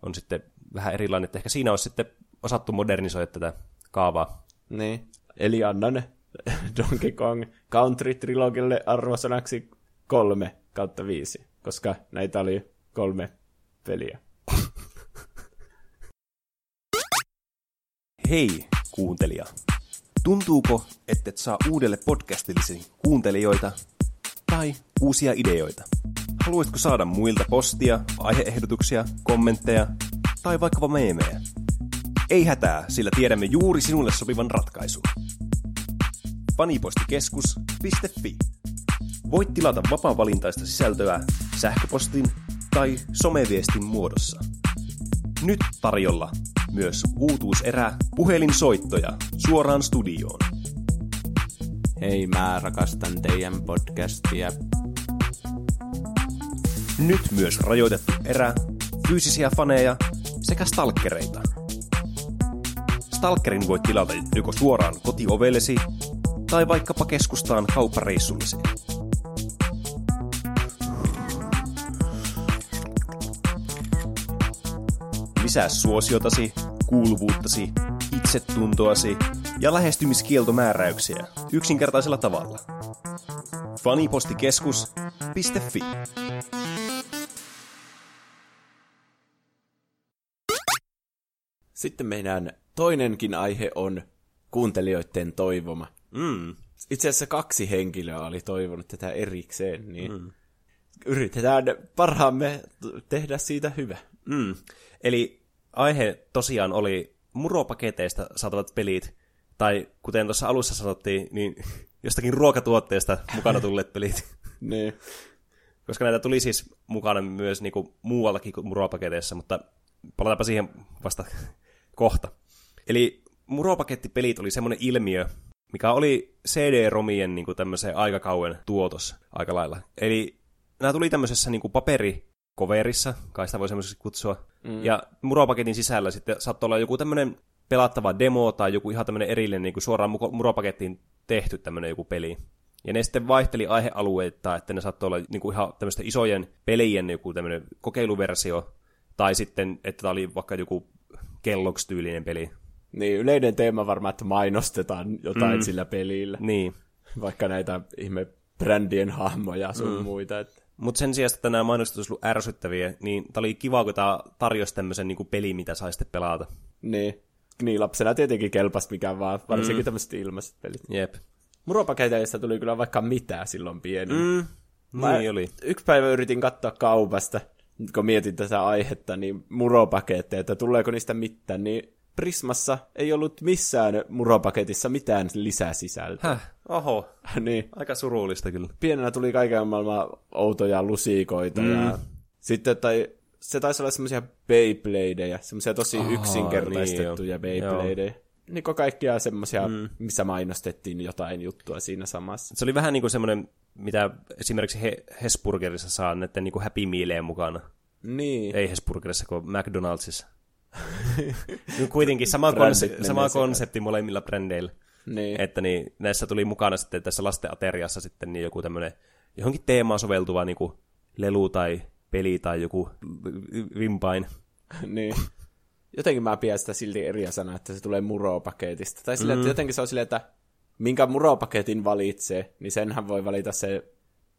on sitten vähän erilainen, että ehkä siinä olisi sitten osattu modernisoida tätä kaavaa. Niin, eli annan *laughs* Donkey Kong Country Trilogille arvosanaksi kolme kautta viisi, koska näitä oli kolme peliä. *laughs* Hei, kuuntelija. Tuntuuko, että et saa uudelle podcastillesi kuuntelijoita tai uusia ideoita? Haluaisitko saada muilta postia, aiheehdotuksia, kommentteja tai vaikkapa meemejä? Ei hätää, sillä tiedämme juuri sinulle sopivan ratkaisun. Fanipostikeskus.fi Voit tilata vapaa-valintaista sisältöä sähköpostin tai someviestin muodossa. Nyt tarjolla myös uutuuserä puhelinsoittoja suoraan studioon. Hei, mä rakastan teidän podcastia. Nyt myös rajoitettu erä, fyysisiä faneja sekä stalkereita. Stalkerin voit tilata joko suoraan kotiovellesi tai vaikkapa keskustaan kauppareissulliseen. Lisää suosiotasi, kuuluvuuttasi, itsetuntoasi ja lähestymiskieltomääräyksiä yksinkertaisella tavalla. Fanipostikeskus.fi Sitten meidän toinenkin aihe on kuuntelijoiden toivoma. Mm. Itse asiassa kaksi henkilöä oli toivonut tätä erikseen, niin mm. yritetään parhaamme tehdä siitä hyvä. Mm. Eli aihe tosiaan oli muropaketeista saatavat pelit, tai kuten tuossa alussa sanottiin, niin *laughs* jostakin ruokatuotteesta mukana tulleet pelit. *laughs* niin. koska näitä tuli siis mukana myös niinku muuallakin kuin muropaketeissa, mutta palataanpa siihen vasta *laughs* kohta. Eli muropakettipelit oli semmoinen ilmiö, mikä oli CD-romien niin tämmöisen aikakauen tuotos aika lailla. Eli nämä tuli tämmöisessä niin kuin paperikoverissa, kai sitä voi semmoisesti kutsua, mm. ja muropaketin sisällä sitten saattoi olla joku tämmöinen pelattava demo tai joku ihan tämmöinen erillinen niin kuin suoraan muropakettiin tehty tämmöinen joku peli. Ja ne sitten vaihteli aihealueita, että ne saattoi olla niin kuin ihan tämmöistä isojen pelien joku tämmöinen kokeiluversio, tai sitten, että tämä oli vaikka joku kelloks-tyylinen peli. Niin, yleinen teema varmaan, että mainostetaan jotain mm. sillä pelillä. Niin. Vaikka näitä ihme brändien hahmoja sun mm. muita. Että... Mutta sen sijaan, että nämä mainostus ollut ärsyttäviä, niin tämä oli kiva, kun tämä tarjosi tämmöisen niin peli, mitä sai sitten pelata. Niin. Niin, lapsena tietenkin kelpas mikä vaan, varsinkin mm. tämmöiset ilmaiset pelit. Jep. Muropaketeista tuli kyllä vaikka mitä silloin pieni. Mm. Mä niin oli. Yksi päivä yritin katsoa kaupasta, kun mietin tätä aihetta, niin muropaketteja, että tuleeko niistä mitään, niin Prismassa ei ollut missään muropaketissa mitään lisäsisältöä. Häh? Oho. *laughs* niin. Aika surullista kyllä. Pienenä tuli kaiken maailman outoja lusikoita mm. ja sitten tai se taisi olla semmoisia Beybladeja, semmoisia tosi Aha, yksinkertaistettuja niin Beybladeja. Niin kaikkia semmoisia, mm. missä mainostettiin jotain juttua siinä samassa. Se oli vähän niin kuin semmoinen, mitä esimerkiksi He- Hesburgerissa saa näiden niin kuin Happy Mealeen mukana. Niin. Ei Hesburgerissa, kuin McDonaldsissa. No kuitenkin sama, konse- sama konsepti molemmilla brändeillä. Niin. Että niin, näissä tuli mukana sitten tässä lastenateriassa sitten niin joku tämmöinen johonkin teemaan soveltuva niin kuin lelu tai peli tai joku vimpain. *laughs* niin. Jotenkin mä pidän sitä silti eri sanaa, että se tulee muropaketista. Tai silleen, mm. että jotenkin se on silleen, että minkä muropaketin valitsee, niin senhän voi valita se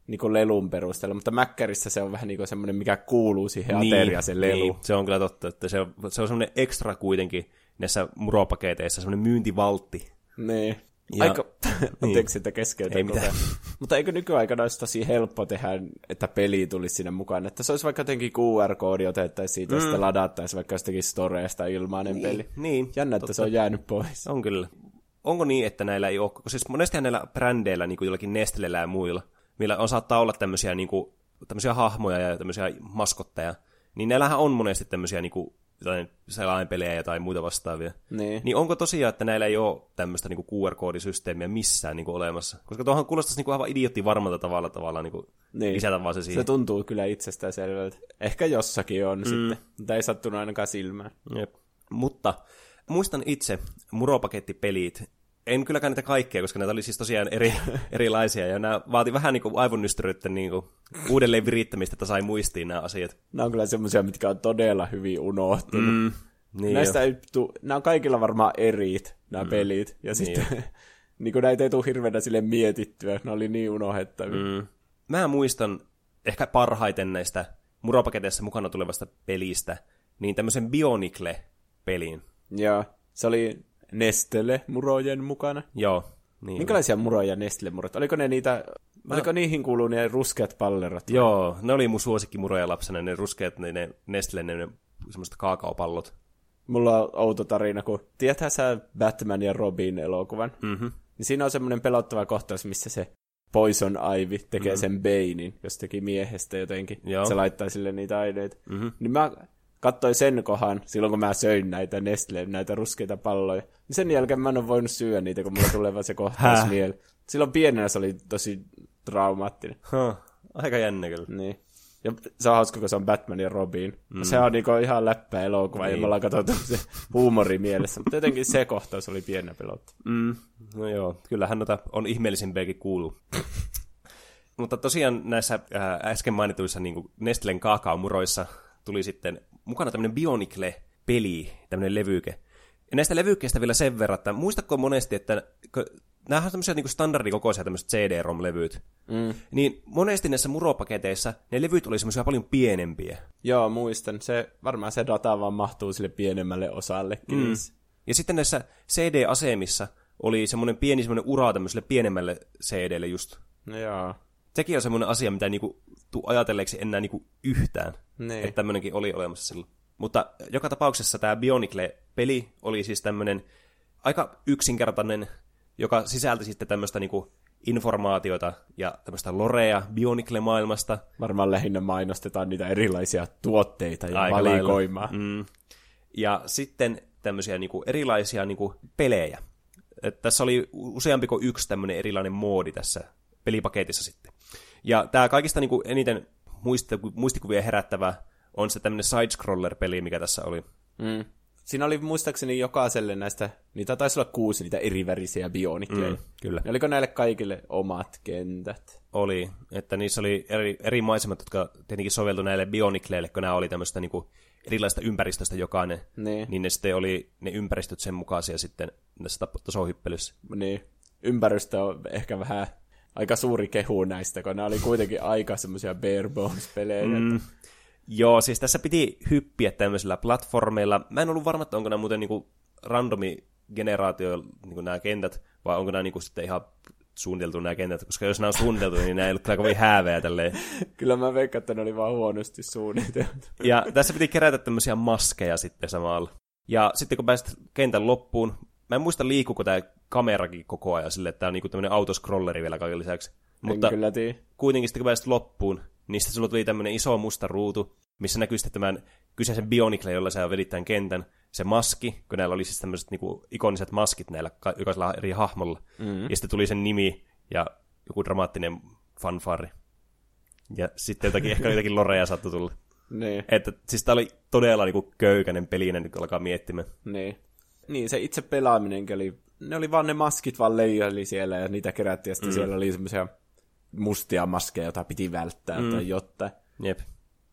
niin lelun perusteella, mutta Mäkkärissä se on vähän niin semmoinen, mikä kuuluu siihen niin, ateriaan, se lelu. Niin, se on kyllä totta, että se on, se on semmoinen ekstra kuitenkin näissä muropaketeissa, semmoinen myyntivaltti. Niin. Ja, Aika, *laughs* niin. anteeksi, että keskeytän Ei mitään. Mutta eikö nykyaikana olisi tosi helppo tehdä, että peli tulisi sinne mukaan? Että se olisi vaikka jotenkin QR-koodi otettaisiin siitä, mm. ja sitten ladattaisiin vaikka jostakin storeesta ilmainen niin, peli. Niin, Jännä, että se on jäänyt pois. On kyllä. Onko niin, että näillä ei ole, koska siis monestihan näillä brändeillä, niin kuin jollakin Nestlellä ja muilla, millä on saattaa olla tämmöisiä, niin kuin, tämmöisiä hahmoja ja tämmöisiä maskotteja, niin näillähän on monesti tämmöisiä niin kuin, jotain selainpelejä tai muita vastaavia. Niin. niin onko tosiaan, että näillä ei ole tämmöistä niin QR-koodisysteemiä missään niin kuin, olemassa? Koska tuohon kuulostaisi niin kuin, aivan idiotti varmalta tavalla tavalla niin kuin, niin. lisätä vaan se siihen. Se tuntuu kyllä itsestään selvältä. Ehkä jossakin on mm. sitten, mutta ei sattunut ainakaan silmään. Jep. Mutta muistan itse muropakettipelit, en kylläkään niitä kaikkea, koska näitä oli siis tosiaan eri, *laughs* erilaisia, ja nämä vaati vähän niin kuin aivonystyryyttä niin kuin uudelleen virittämistä, että sai muistiin nämä asiat. Nämä on kyllä semmoisia, mitkä on todella hyvin unohtunut. Mm, niin Näistä ei tu- nämä on kaikilla varmaan erit, nämä mm, pelit, ja niin sitten jo. *laughs* niin kuin näitä ei tule hirveänä sille mietittyä, ne oli niin unohettavia. Mm. Mä muistan ehkä parhaiten näistä muropaketeissa mukana tulevasta pelistä, niin tämmöisen Bionicle-pelin. Joo, se oli Nestele-murojen mukana. Joo. Niin Minkälaisia muroja Nestele-murot? Oliko ne niitä, Mä... oliko niihin kuuluu ne ruskeat pallerot? Joo, ne oli mun suosikkimuroja lapsena, ne ruskeat, ne, ne Nestle, ne, ne semmoiset kaakaopallot. Mulla on outo tarina, kun tiedätkö sä Batman ja Robin elokuvan? Mm-hmm. Niin siinä on semmoinen pelottava kohtaus, missä se Poison Ivy tekee mm-hmm. sen Banein jostakin miehestä jotenkin. Joo. Se laittaa sille niitä aineita. Mm-hmm. Niin mä katsoin sen kohan silloin, kun mä söin näitä Nestle, näitä ruskeita palloja. Niin sen jälkeen mä en ole voinut syödä niitä, kun mulla tulee vaan se kohtaus mieleen. Silloin pienenä se oli tosi traumaattinen. Huh. Aika jännä kyllä. Niin. Ja se on hauska, kun se on Batman ja Robin. Mm. Se on niinku ihan läppä elokuva, niin. ja me ollaan katsottu se huumori mielessä. Mutta jotenkin se kohtaus oli pienä pelotta. Mm. No joo, kyllähän noita on ihmeellisempiäkin kuuluu. Mutta tosiaan näissä äh, äsken mainituissa niin Nestlen kaakaomuroissa tuli sitten mukana tämmöinen Bionicle-peli, tämmöinen levyke. Ja näistä levykkeistä vielä sen verran, että muistatko monesti, että nämä on tämmöisiä niin standardikokoisia tämmöiset CD-ROM-levyt, mm. niin monesti näissä muropaketeissa ne levyt oli semmoisia paljon pienempiä. Joo, muistan. Se, varmaan se data vaan mahtuu sille pienemmälle osalle. Mm. Ja sitten näissä CD-asemissa oli semmoinen pieni semmoinen ura tämmöiselle pienemmälle CDlle just. No joo. Sekin on semmoinen asia, mitä niinku tuu ajatelleeksi enää niinku yhtään. Niin. Että tämmöinenkin oli olemassa silloin. Mutta joka tapauksessa tämä Bionicle-peli oli siis tämmöinen aika yksinkertainen, joka sisälti sitten tämmöistä niinku informaatiota ja tämmöistä lorea Bionicle-maailmasta. Varmaan lähinnä mainostetaan niitä erilaisia tuotteita ja Aika valikoimaa. Mm. Ja sitten tämmöisiä niinku erilaisia niinku pelejä. Et tässä oli useampi kuin yksi tämmöinen erilainen moodi tässä pelipaketissa sitten. Ja tämä kaikista niinku eniten muistikuvia herättävä on se tämmöinen side-scroller-peli, mikä tässä oli. Mm. Siinä oli muistaakseni jokaiselle näistä, niitä taisi olla kuusi niitä erivärisiä bionikkeja. Mm, kyllä. Ja oliko näille kaikille omat kentät? Oli, että niissä oli eri, eri maisemat, jotka tietenkin soveltu näille bionikleille, kun nämä oli tämmöistä niinku erilaista ympäristöstä jokainen, niin. niin ne sitten oli ne ympäristöt sen mukaisia sitten tässä tasohyppelyssä. Niin, ympäristö on ehkä vähän aika suuri kehu näistä, kun nämä oli kuitenkin aika semmoisia bare bones-pelejä. Mm. Joo, siis tässä piti hyppiä tämmöisillä platformeilla. Mä en ollut varma, että onko nämä muuten niinku randomi generaatio niinku nämä kentät, vai onko nämä niinku sitten ihan suunniteltu nämä kentät, koska jos nämä on suunniteltu, niin nämä ei ole kyllä kovin hääveä tälleen. *laughs* Kyllä mä veikkaan, että ne oli vaan huonosti suunniteltu. Ja tässä piti kerätä tämmöisiä maskeja sitten samalla. Ja sitten kun pääsit kentän loppuun, mä en muista liikkuuko tämä kamerakin koko ajan sille, että tämä on niinku tämmöinen autoscrolleri vielä kaiken lisäksi. Mutta en kyllä tiedä. kuitenkin sitten kun pääsit loppuun, niin sitten sulla tuli tämmöinen iso musta ruutu, missä näkyy sitten tämän kyseisen Bionicle, jolla sä vedit tämän kentän, se maski, kun näillä oli siis tämmöiset niinku ikoniset maskit näillä jokaisella eri hahmolla. Mm-hmm. Ja sitten tuli sen nimi ja joku dramaattinen fanfari. Ja sitten jotakin, ehkä jotakin loreja saattoi tulla. *laughs* Niin. Että siis tää oli todella niinku köykäinen pelinen, kun alkaa miettimään. Niin. Niin, se itse pelaaminen oli, ne oli vaan ne maskit vaan leijaili siellä ja niitä kerättiin ja sitten mm. siellä oli semmoisia mustia maskeja, joita piti välttää mm. tai jotta. Jep.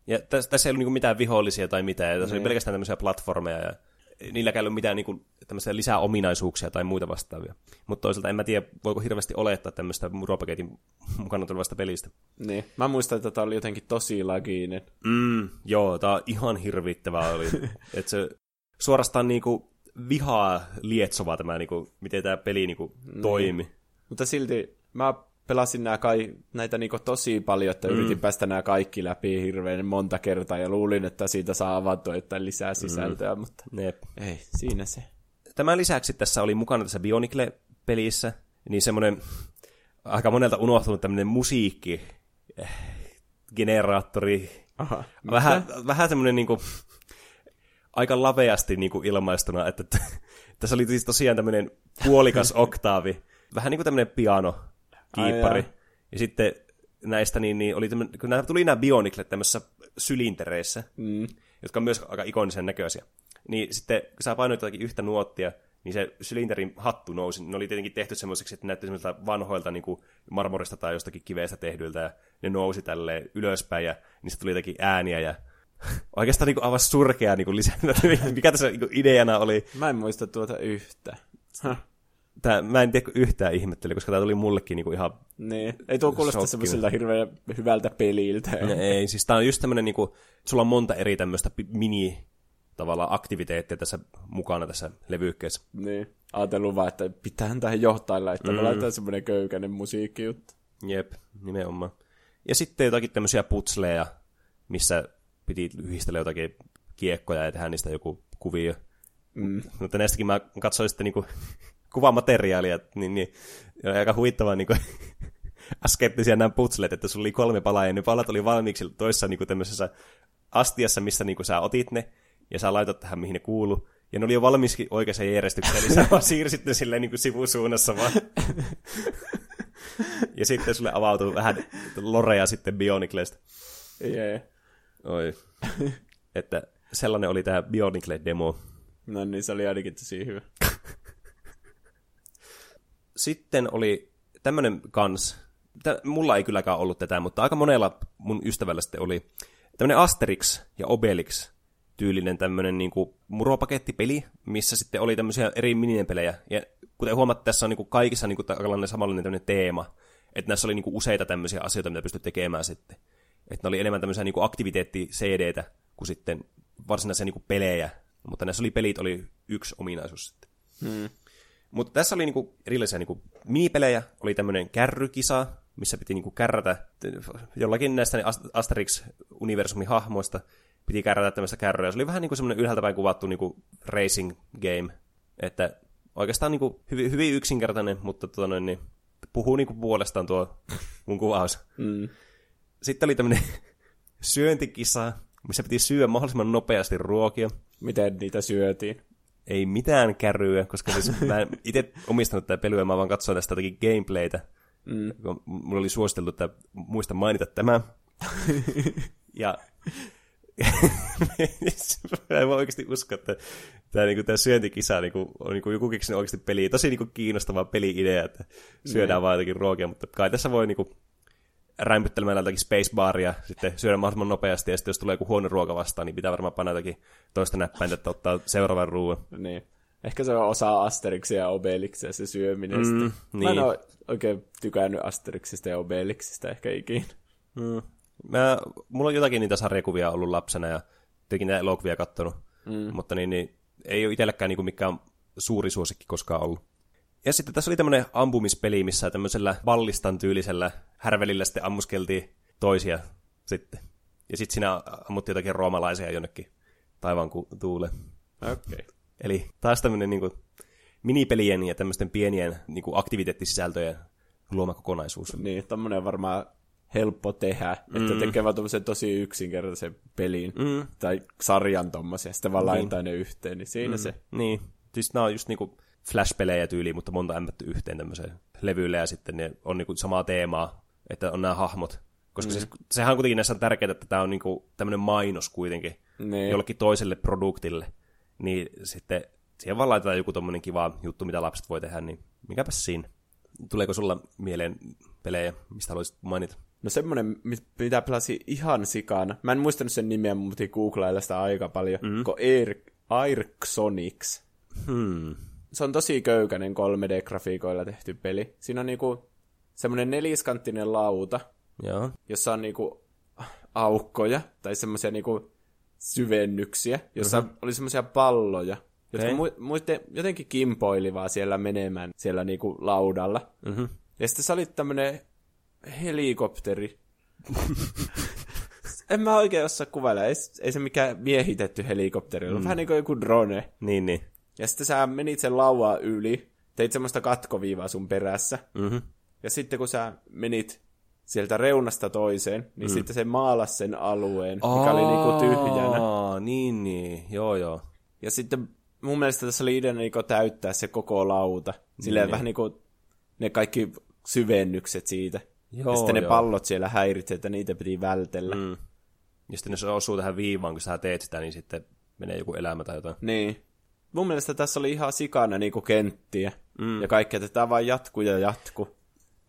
Ja tässä, tässä ei ollut niinku mitään vihollisia tai mitään, tässä niin. oli pelkästään tämmöisiä platformeja ja niilläkään ei ollut mitään niinku, tämmöisiä lisää ominaisuuksia tai muita vastaavia. Mutta toisaalta en mä tiedä, voiko hirveästi olettaa tämmöistä muropaketin mukana tulevasta pelistä. Niin. Mä muistan, että tämä oli jotenkin tosi laginen. Mm, joo, on ihan hirvittävää oli. *laughs* että se suorastaan niinku vihaa lietsovaa tämä, niinku, miten tämä peli niinku niin. toimi. Mutta silti mä pelasin nää kai, näitä niinku tosi paljon, että mm. yritin päästä nämä kaikki läpi hirveän monta kertaa ja luulin, että siitä saa avattua jotain lisää sisältöä, mm. mutta Jep. ei, siinä se. Tämän lisäksi tässä oli mukana tässä Bionicle-pelissä, niin semmoinen aika monelta unohtunut tämmöinen musiikki generaattori. Aha. Vähän, vähän semmoinen niinku, aika laveasti niinku ilmaistuna, että *laughs* tässä oli siis tosiaan tämmöinen puolikas *laughs* oktaavi, vähän niin kuin tämmöinen piano, kiippari. Ja sitten näistä niin, niin oli tämmönen, kun nämä tuli nämä bioniklet tämmöisissä sylintereissä, mm. jotka on myös aika ikonisen näköisiä. Niin sitten kun sä painoit jotakin yhtä nuottia, niin se sylinterin hattu nousi. Ne oli tietenkin tehty semmoiseksi, että näytti semmoisilta vanhoilta niin kuin marmorista tai jostakin kiveestä tehdyiltä, ja ne nousi tälle ylöspäin, ja niistä tuli jotakin ääniä, ja oikeastaan niin kuin aivan surkea niin kuin lisää, *laughs* mikä tässä niin kuin ideana oli. Mä en muista tuota yhtä. Huh. Tää, mä en tiedä yhtään ihmetteli, koska tämä tuli mullekin niinku ihan Niin, ei tuo kuulosta semmoiselta hirveän hyvältä peliltä. No, ei, siis tämä on just tämmöinen, niinku, sulla on monta eri tämmöistä mini tavallaan aktiviteettia tässä mukana tässä levykkeessä. Niin, ajatellut vaan, että pitää tähän johtailla, että mm. laitetaan semmoinen köykäinen musiikkijuttu. Jep, nimenomaan. Ja sitten jotakin tämmöisiä putsleja, missä piti yhdistellä jotakin kiekkoja ja tehdä niistä joku kuvio. Mm. Mutta näistäkin mä katsoin sitten niinku *laughs* kuvamateriaalia, niin, niin aika huittavaa *laughs* niin kuin, askeettisia nämä putslet, että sulla oli kolme palaa ja ne palat oli valmiiksi toissa niin kuin tämmöisessä astiassa, missä niin kuin, sä otit ne ja sä laitat tähän, mihin ne kuuluu. Ja ne oli jo valmiiksi oikeassa järjestyksessä, eli sä vaan *laughs* siirsit ne silleen niin kuin sivusuunnassa vaan. ja sitten sulle avautuu vähän loreja sitten Bionicleista. Yeah. Oi. *laughs* että sellainen oli tämä Bionicle-demo. No niin, se oli ainakin tosi hyvä. *laughs* Sitten oli tämmöinen kans, tä, mulla ei kylläkään ollut tätä, mutta aika monella mun ystävällä sitten oli tämmöinen Asterix ja Obelix tyylinen tämmöinen niin kuin muropakettipeli, missä sitten oli tämmöisiä eri minipelejä. Ja kuten huomaat, tässä on niin kuin kaikissa niin kuin tällainen samanlainen tämmöinen teema, että näissä oli niin kuin useita tämmöisiä asioita, mitä pystyt tekemään sitten. Että ne oli enemmän tämmöisiä niin aktiviteetti-CD-tä kuin sitten varsinaisia niin kuin pelejä, mutta näissä oli pelit oli yksi ominaisuus sitten. Hmm. Mutta tässä oli niinku erilaisia niinku minipelejä, oli tämmöinen kärrykisa, missä piti niinku kärrätä jollakin näistä Asterix-universumin hahmoista, piti kärrätä tämmöistä kärryä. Se oli vähän niinku semmoinen ylhäältä päin kuvattu niinku racing game, että oikeastaan niinku hyvin, hyvin yksinkertainen, mutta tota noin, niin puhuu niinku puolestaan tuo mun kuvaus. Mm. Sitten oli tämmöinen *laughs* syöntikisa, missä piti syödä mahdollisimman nopeasti ruokia. Miten niitä syötiin? Ei mitään kärryä, koska siis mä en *laughs* itse omistanut tätä pelyä, mä vaan katsoin tästä jotakin gameplaytä. Mm. Mulla oli suositeltu, että muista mainita tämä. *laughs* ja mä en voi oikeasti uskoa, että tämä, niinku, tämä syöntikisa niinku, on niinku, joku keksinyt oikeasti peliä. Tosi niinku, kiinnostava peli-idea, että syödään Niin. vaan jotakin ruokia, mutta kai tässä voi niinku, rämpyttelemään jotakin spacebaria, sitten syödä mahdollisimman nopeasti, ja sitten jos tulee joku huono ruoka vastaan, niin pitää varmaan panna jotakin toista näppäintä, että ottaa seuraavan ruoan. Niin. Ehkä se on osa Asterixia ja Obelixia se syöminen. Mm, Mm, Mä en niin. ole oikein tykännyt Asterixista ja Obelixista ehkä ikinä. Mm. Mä, mulla on jotakin niitä sarjakuvia ollut lapsena ja tietenkin elokuvia kattonut, mm. mutta niin, niin, ei ole itselläkään niin mikään suuri suosikki koskaan ollut. Ja sitten tässä oli tämmöinen ampumispeli, missä tämmöisellä ballistan tyylisellä härvelillä sitten ammuskeltiin toisia sitten. Ja sitten siinä ammuttiin jotakin roomalaisia jonnekin taivaan ku- tuule. Okei. Okay. Eli taas tämmöinen niin minipelien ja tämmöisten pienien niin aktiviteettisisältöjen luoma kokonaisuus. Niin, tommonen on varmaan helppo tehdä, että Mm. tekee vaan tommosen tosi yksinkertaisen pelin Mm. tai sarjan tommosen, ja sitten vaan Niin. laittaa ne yhteen, niin siinä mm. se. Niin, siis nämä on just niinku Flash-pelejä tyyliin, mutta monta ämpätty yhteen tämmöiseen levyille ja sitten ne on niinku samaa teemaa, että on nämä hahmot. Koska mm. se, sehän on kuitenkin näissä on tärkeää, että tämä on niinku tämmöinen mainos kuitenkin Niin. jollekin toiselle produktille. Niin sitten siihen vaan laitetaan joku tommonen kiva juttu, mitä lapset voi tehdä, niin mikäpäs siinä. Tuleeko sulla mieleen pelejä, mistä haluaisit mainita? No semmonen, mit- mitä pelasi ihan sikana. Mä en muistanut sen nimeä, mutta googlailla sitä aika paljon. Mm. Kun Air, Airxonix. Hmm. Se on tosi köykäinen 3D-grafiikoilla tehty peli. Siinä on niinku semmonen neliskanttinen lauta, Joo. jossa on niinku aukkoja tai semmoisia niinku syvennyksiä, jossa mm-hmm. oli semmoisia palloja, jotka mu- muiste, jotenkin kimpoili vaan siellä menemään siellä niinku laudalla. Mm-hmm. Ja sitten sä olit tämmönen helikopteri. *laughs* en mä oikein osaa kuvailla. Ei, ei se mikään miehitetty helikopteri, mm. vähän niin kuin joku drone. Niin, niin. Ja sitten sä menit sen lauaa yli, teit semmoista katkoviivaa sun perässä. Mm-hmm. Ja sitten kun sä menit sieltä reunasta toiseen, niin mm. sitten se maalasi sen alueen, mikä oli niinku tyhjänä. Aa, niin, niin. Joo, joo. Ja sitten mun mielestä tässä oli ideana niinku täyttää se koko lauta. Silleen Niin. vähän niinku ne kaikki syvennykset siitä. Joo, ja sitten ne joo. pallot siellä häiritsi, että niitä piti vältellä. Mm. Ja sitten jos osuu tähän viivaan, kun sä teet sitä, niin sitten menee joku elämä tai jotain. Niin. Mun mielestä tässä oli ihan sikana niinku kenttiä. Mm. Ja kaikkea, että tää vaan jatkuu ja jatkuu.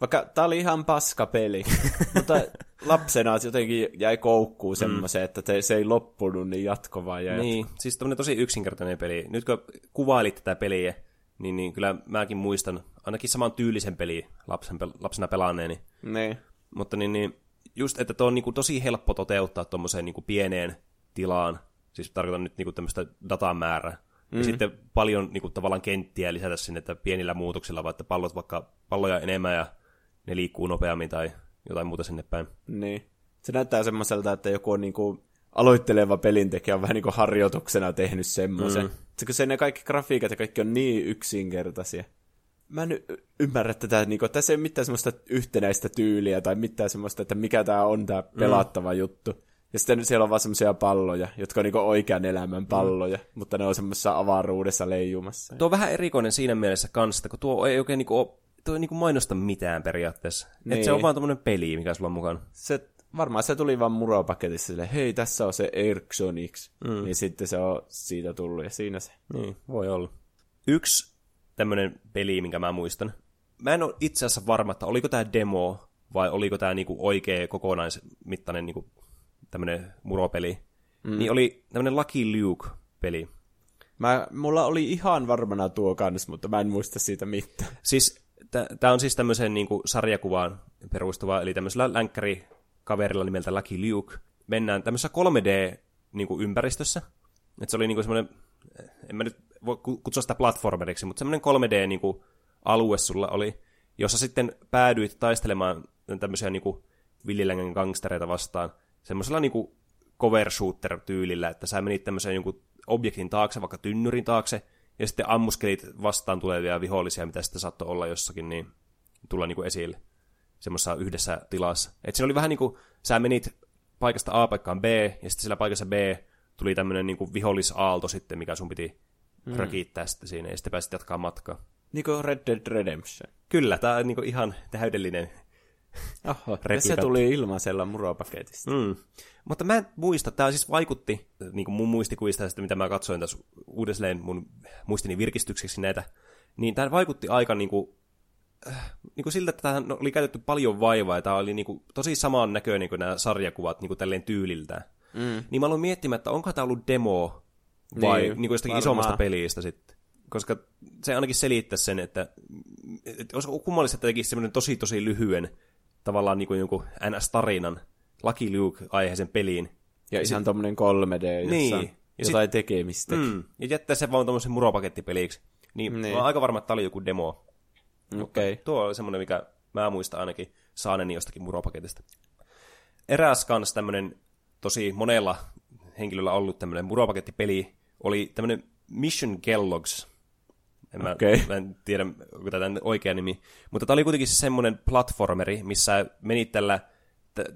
Vaikka tää oli ihan paska peli. *laughs* mutta lapsena jotenkin jäi koukkuun semmoiseen, että te, se ei loppunut, niin jatko vaan jäi. Niin, siis tämmöinen tosi yksinkertainen peli. Nyt kun kuvailit tätä peliä, niin, niin kyllä mäkin muistan ainakin saman tyylisen peli lapsen, lapsena pelaaneeni. Niin. Mutta niin, niin just, että tuo on niin kuin tosi helppo toteuttaa tuommoiseen niin pieneen tilaan. Siis tarkoitan nyt niin kuin tämmöistä datamäärää. Mm. Ja sitten paljon niin kuin, tavallaan kenttiä lisätä sinne, että pienillä muutoksilla, vaan että pallot vaikka palloja enemmän ja ne liikkuu nopeammin tai jotain muuta sinne päin. Niin. Se näyttää semmoiselta, että joku on niinku aloitteleva pelintekijä on vähän niinku harjoituksena tehnyt semmoisen. Mm. Kun se ne kaikki grafiikat ja kaikki on niin yksinkertaisia. Mä en y- ymmärrä tätä, niinku, tässä ei ole mitään semmoista yhtenäistä tyyliä tai mitään semmoista, että mikä tää on tää pelattava mm. juttu. Ja sitten siellä on vaan semmoisia palloja, jotka on niinku oikean elämän palloja, mm. mutta ne on semmoisessa avaruudessa leijumassa. Tuo on vähän erikoinen siinä mielessä kanssa, että kun tuo ei oikein niinku, ole, tuo ei niinku mainosta mitään periaatteessa. Niin. Että se Niin. on vaan tämmöinen peli, mikä sulla on mukana. se, varmaan se tuli vaan muropaketissa silleen, hei, tässä on se Ericsonix. Mm. Niin sitten se on siitä tullut ja siinä se. Niin, voi olla. Yksi tämmöinen peli, minkä mä muistan. Mä en ole itse asiassa varma, että oliko tämä demo vai oliko tämä niinku oikea kokonaismittainen niinku tämmöinen muropeli. Mm. Niin oli tämmöinen Lucky Luke-peli. Mä, mulla oli ihan varmana tuo kans, mutta mä en muista siitä mitään. Siis tämä on siis tämmöiseen niinku sarjakuvaan perustuva, eli tämmöisellä länkkärikaverilla nimeltä Lucky Luke. Mennään tämmöisessä 3D-ympäristössä. Et se oli niinku semmoinen, en mä nyt voi ku- kutsua sitä platformeriksi, mutta semmoinen 3D-alue niinku sulla oli, jossa sitten päädyit taistelemaan tämmöisiä niinku villilängen gangstereita vastaan semmoisella niinku cover shooter-tyylillä, että sä menit tämmöiseen jonkun objektin taakse, vaikka tynnyrin taakse, ja sitten ammuskelit vastaan tulevia vihollisia, mitä sitten saattoi olla jossakin, niin tulla niin kuin esille semmoisessa yhdessä tilassa. Et siinä oli vähän niin kuin, sä menit paikasta A paikkaan B, ja sitten siellä paikassa B tuli tämmöinen niin kuin vihollisaalto sitten, mikä sun piti mm. rakiittää sitten siinä, ja sitten pääsit jatkaa matkaa. Niin kuin Red Dead Redemption. Kyllä, tämä on niin kuin ihan täydellinen Oho, ja se tuli ilmaisella muropaketista. Mm. Mutta mä en muista, tämä siis vaikutti niin kuin mun muistikuvista sitä, mitä mä katsoin tässä uudelleen mun muistini virkistykseksi näitä, niin tämä vaikutti aika niin kuin, äh, niin kuin siltä, että tähän oli käytetty paljon vaivaa, ja tämä oli niin kuin, tosi samaan näköinen kuin nämä sarjakuvat niin kuin tälleen tyyliltä. Mm. Niin mä aloin miettimään, että onko tämä ollut demo vai niin, niin kuin jostakin varmaan. isommasta pelistä sitten. Koska se ainakin selittää sen, että, että olisi kummallista, että tekisi semmoinen tosi tosi lyhyen tavallaan niin kuin jonkun NS-tarinan Lucky Luke-aiheisen peliin. Ja ihan tommonen 3D, jossa niin. ja jotain sit, tekemistä. Mm, ja jättää sen vaan tommosen muropakettipeliksi. Niin, niin. mä aika varma, että tää oli joku demo. Okei. Okay. Tuo oli semmoinen, mikä mä muistan ainakin saaneni jostakin muropaketista. Eräs kans tämmönen tosi monella henkilöllä ollut tämmöinen muropakettipeli oli tämmöinen Mission Kellogg's. En, okay. mä, mä en tiedä, onko tämä oikea nimi. Mutta tämä oli kuitenkin se semmoinen platformeri, missä menit tällä,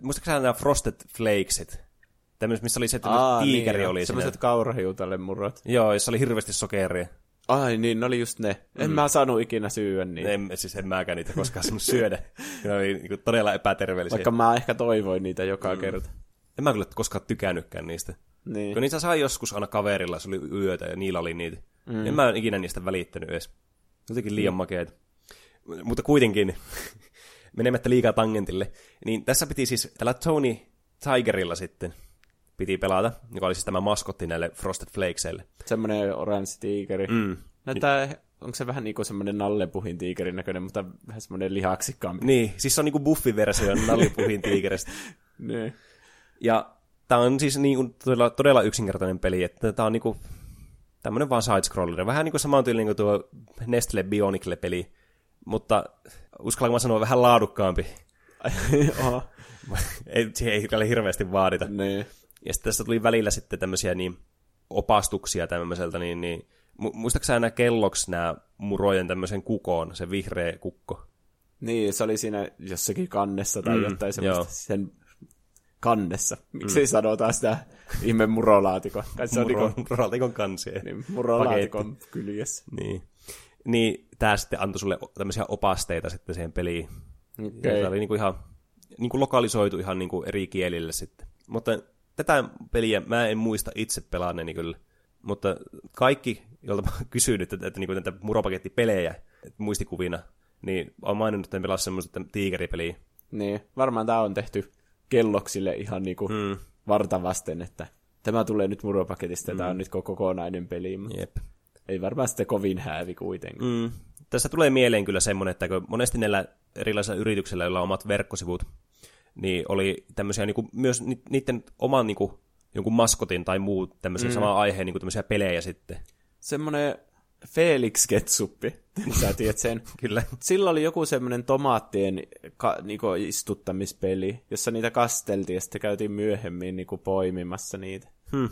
muistatko nämä Frosted Flakesit? Tämmöis, missä oli se, että Aa, tiikeri niin, oli Semmoiset kaurahiutalle murrot. Joo, jossa oli hirveästi sokeria. Ai niin, ne oli just ne. En mm. mä saanut ikinä syödä niin. En, siis en mäkään niitä koskaan saanut syödä. *laughs* ne oli niin todella epäterveellisiä. Vaikka mä ehkä toivoin niitä joka mm. kerta. En mä kyllä koskaan tykännytkään niistä. Niin. Kun niitä sai joskus aina kaverilla, se oli yötä ja niillä oli niitä. Mm. En mä ikinä niistä välittänyt edes. Jotenkin liian mm. makeet. Mutta kuitenkin, *laughs* menemättä liikaa tangentille, niin tässä piti siis tällä Tony Tigerilla sitten piti pelata, joka oli siis tämä maskotti näille Frosted Flakesille. Semmoinen orange tiikeri. Mm. Näyttää, onko se vähän niin kuin semmoinen nallepuhin tiikerin näköinen, mutta vähän semmoinen lihaksikkaampi. Niin, siis se on niin kuin buffi-versio nallepuhin *laughs* tiikeristä. niin. Ja tämä on siis niin kuin todella, todella yksinkertainen peli, että tämä on niin kuin tämmöinen vaan side-scroller. Vähän niin kuin saman tyyli niin kuin tuo Nestle Bionicle-peli, mutta uskallanko mä sanoa vähän laadukkaampi. *laughs* *laughs* ei, siihen ei kyllä hirveästi vaadita. Niin. Ja sitten tässä tuli välillä sitten tämmöisiä niin opastuksia tämmöiseltä, niin, niin muistaaksä sä nämä kelloksi nämä murojen tämmöisen kukoon, se vihreä kukko? Niin, se oli siinä jossakin kannessa tai mm, jotain semmoista joo. sen kannessa. Miksi mm. sanotaan sitä ihme murolaatikon? se on Muro, niin murolaatikon kansia. Niin, murolaatikon kyljessä. Niin. Niin, tämä sitten antoi sulle tämmöisiä opasteita sitten siihen peliin. Okay. Ja se oli niinku ihan niinku lokalisoitu ihan niinku eri kielille sitten. Mutta tätä peliä mä en muista itse pelaaneeni kyllä. Mutta kaikki, jolta mä oon kysynyt, että, että niinku näitä muropakettipelejä muistikuvina, niin on maininnut, että en pelaa semmoista tiikeripeliä. Niin, varmaan tämä on tehty kelloksille ihan niinku mm. vartavasten, että tämä tulee nyt muropaketista, mm. tämä on nyt kokonainen peli. Jep. Ei varmaan sitten kovin häävi kuitenkin. Mm. Tässä tulee mieleen kyllä semmoinen, että kun monesti näillä erilaisilla yrityksillä, joilla on omat verkkosivut, niin oli tämmöisiä niin kuin, myös niiden oman niin kuin, jonkun maskotin tai muu tämmöisen mm. saman aiheen niin kuin tämmöisiä pelejä sitten. Semmoinen Felix Ketsuppi, *laughs* sä tiedät sen. Kyllä. Sillä oli joku semmoinen tomaattien ka, niinku, istuttamispeli, jossa niitä kasteltiin ja sitten käytiin myöhemmin niinku, poimimassa niitä. Hmm.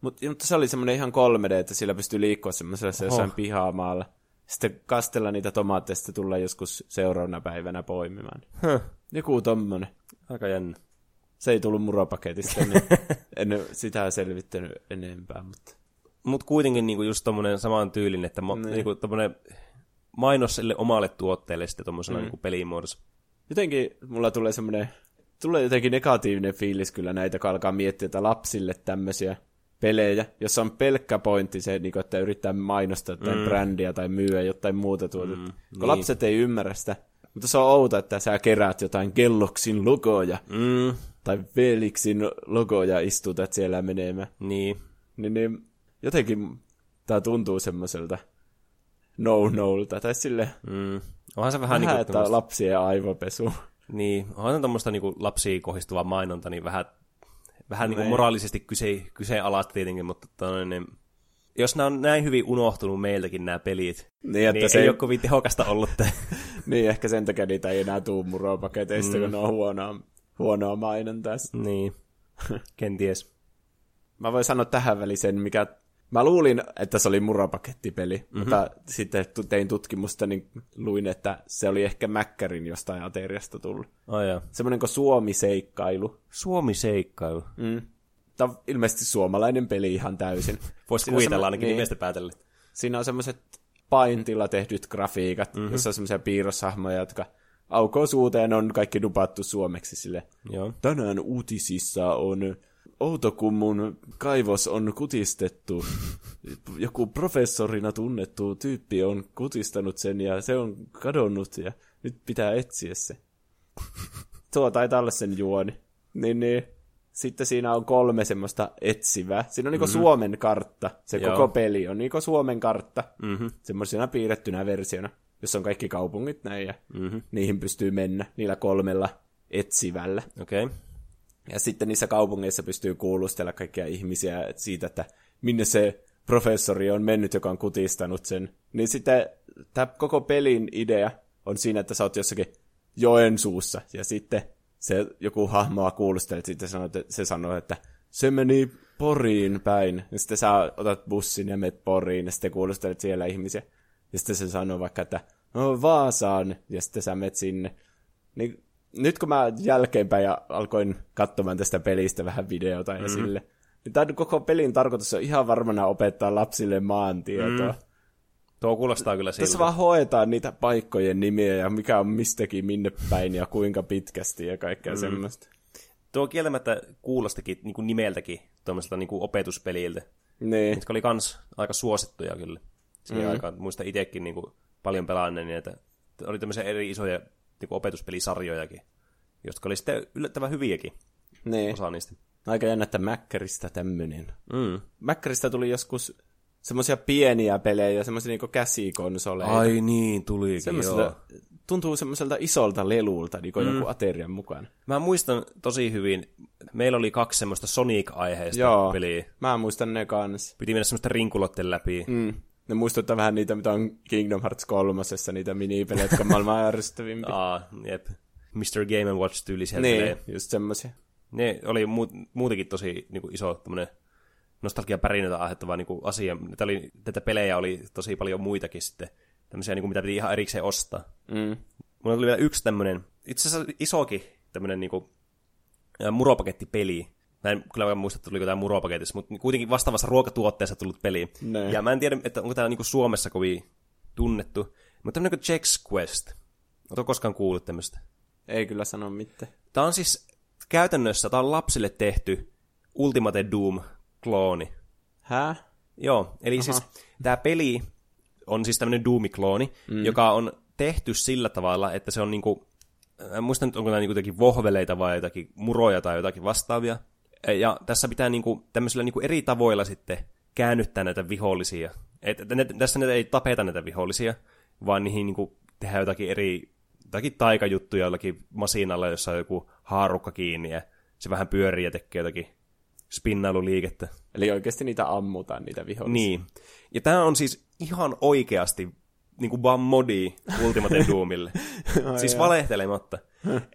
Mut, mutta se oli semmoinen ihan 3D, että sillä pystyi liikkua semmoisessa jossain pihamaalla. Sitten kastella niitä tomaatteja, sitten tulla joskus seuraavana päivänä poimimaan. Huh. Joku tommonen. Aika jännä. Se ei tullut muropaketista, niin *laughs* en sitä selvittänyt enempää, mutta mutta kuitenkin niinku just tommonen saman tyylin, että ma- niin. niinku tommonen mainos sille omalle tuotteelle sitten tommosena mm. niinku pelimuodossa. Jotenkin mulla tulee semmoinen, tulee jotenkin negatiivinen fiilis kyllä näitä, kun alkaa miettiä, että lapsille tämmöisiä pelejä, jossa on pelkkä pointti se, niin kuin, että yrittää mainostaa jotain mm. brändiä tai myyä jotain muuta tuotetta. Mm, kun niin. lapset ei ymmärrä sitä. Mutta se on outo, että sä keräät jotain Kelloksin logoja mm. tai Felixin logoja istutat siellä menemään. Niin. Niin, niin jotenkin tämä tuntuu semmoiselta no-nolta, tai sille mm. Onhan se vähän, vähän niin kuin että tämmöistä... lapsien aivopesu. Niin, onhan se tämmöistä niin lapsiin kohdistuva mainonta, niin vähän, vähän niin kuin moraalisesti kyse, kyseenalaista tietenkin, mutta toinen, niin, jos nämä on näin hyvin unohtunut meiltäkin nämä pelit, niin, että niin se ei ole kovin tehokasta ollut. *laughs* niin, ehkä sen takia niitä ei enää tuu muropaketeista, mm. kun ne on huonoa, huonoa mainontaa. Niin, *laughs* kenties. Mä voin sanoa tähän väliin sen, mikä Mä luulin, että se oli murapakettipeli, mm-hmm. mutta sitten tein tutkimusta, niin luin, että se oli ehkä Mäkkärin jostain ateriasta tullut. Oh, joo. Semmoinen kuin Suomi-seikkailu. Suomi-seikkailu. Mm. Tämä on ilmeisesti suomalainen peli ihan täysin. *laughs* Voisi kuvitella ainakin niin. nimestä päätellä. Siinä on semmoiset paintilla tehdyt grafiikat, mm-hmm. jossa on semmoisia piirroshahmoja, jotka aukoo suuteen on kaikki dupattu suomeksi sille. Joo. Tänään uutisissa on Outokummun kaivos on kutistettu. Joku professorina tunnettu tyyppi on kutistanut sen ja se on kadonnut ja nyt pitää etsiä se. Tuo taitaa olla sen juoni. Niin, niin. Sitten siinä on kolme semmoista etsivää. Siinä on niinku mm-hmm. Suomen kartta. Se Joo. koko peli on niinku Suomen kartta. Mm-hmm. Semmoisena piirrettynä versiona, jossa on kaikki kaupungit näin ja mm-hmm. niihin pystyy mennä niillä kolmella etsivällä. Okei. Okay. Ja sitten niissä kaupungeissa pystyy kuulustella kaikkia ihmisiä siitä, että minne se professori on mennyt, joka on kutistanut sen. Niin sitten tämä koko pelin idea on siinä, että sä oot jossakin Joensuussa, ja sitten se joku hahmoa kuulustelee, sitten sanoo, että, se sanoo, että se meni Poriin päin, ja sitten sä otat bussin ja menet Poriin, ja sitten kuulustelet siellä ihmisiä. Ja sitten se sanoo vaikka, että no Vaasaan, ja sitten sä menet sinne. Niin nyt kun mä jälkeenpäin ja alkoin katsomaan tästä pelistä vähän videota mm. esille, niin tämä koko pelin tarkoitus on ihan varmana opettaa lapsille maantietoa. Mm. Tuo kuulostaa kyllä siltä. Tässä vaan hoetaan niitä paikkojen nimiä ja mikä on mistäkin minne päin ja kuinka pitkästi ja kaikkea mm. semmoista. Tuo kieltämättä kuulostakin niin kuin nimeltäkin tuommoiselta niin kuin opetuspeliltä. Niin. Mitkä oli kans aika suosittuja kyllä. Siihen mm. aikaan muista itsekin niin kuin paljon pelaanneen, niin että oli tämmöisiä eri isoja niin opetuspelisarjojakin, jotka oli sitten yllättävän hyviäkin. Niin. Osa niistä. Aika jännä, että Mäkkäristä tämmöinen. Mm. Mäkkäristä tuli joskus semmoisia pieniä pelejä, semmoisia niinku käsikonsoleja. Ai niin, tuli joo. Tuntuu semmoiselta isolta lelulta, niin kuin mm. joku aterian mukaan. Mä muistan tosi hyvin, meillä oli kaksi semmoista Sonic-aiheista joo, peliä. mä muistan ne kans. Piti mennä semmoista rinkulotten läpi. Mm. Ne muistuttaa vähän niitä, mitä on Kingdom Hearts 3, niitä minipelejä, jotka on maailman *laughs* ärsyttävimpiä. Aa, jep. Mr. Game Watch tyylisiä niin, pelejä. just semmoisia. Ne oli mu- muutenkin tosi niin kuin iso tämmönen nostalgia pärinöitä aiheuttava niin kuin asia. Tätä, oli, tätä pelejä oli tosi paljon muitakin sitten, tämmöisiä, niin kuin, mitä piti ihan erikseen ostaa. Mm. Mulla tuli vielä yksi tämmöinen, itse asiassa isokin tämmöinen niin kuin, muropakettipeli, Mä en kyllä muista, että tuliko tämä muropaketissa, mutta kuitenkin vastaavassa ruokatuotteessa tullut peli. Ne. Ja mä en tiedä, että onko tämä niinku Suomessa kovin tunnettu. Mutta tämmöinen kuin Jack's Quest. Oletko koskaan kuullut tämmöistä? Ei kyllä sano mitään. Tämä on siis käytännössä, tämä on lapsille tehty Ultimate Doom-klooni. Hä? Joo, eli Aha. siis tämä peli on siis tämmöinen Doom-klooni, mm. joka on tehty sillä tavalla, että se on niinku, en muista nyt, onko nämä niinku vohveleita vai jotakin muroja tai jotakin vastaavia, ja tässä pitää niinku, tämmöisillä niinku eri tavoilla sitten käännyttää näitä vihollisia. Et, et, ne, tässä ne ei tapeta näitä vihollisia, vaan niihin niinku tehdään jotakin eri jotakin taikajuttuja jollakin masinalla, jossa on joku haarukka kiinni ja se vähän pyörii ja tekee jotakin spinnailuliikettä. Eli oikeasti niitä ammutaan, niitä vihollisia. Niin. Ja tämä on siis ihan oikeasti niin kuin vaan modi Ultimate Doomille. *laughs* siis valehtelematta.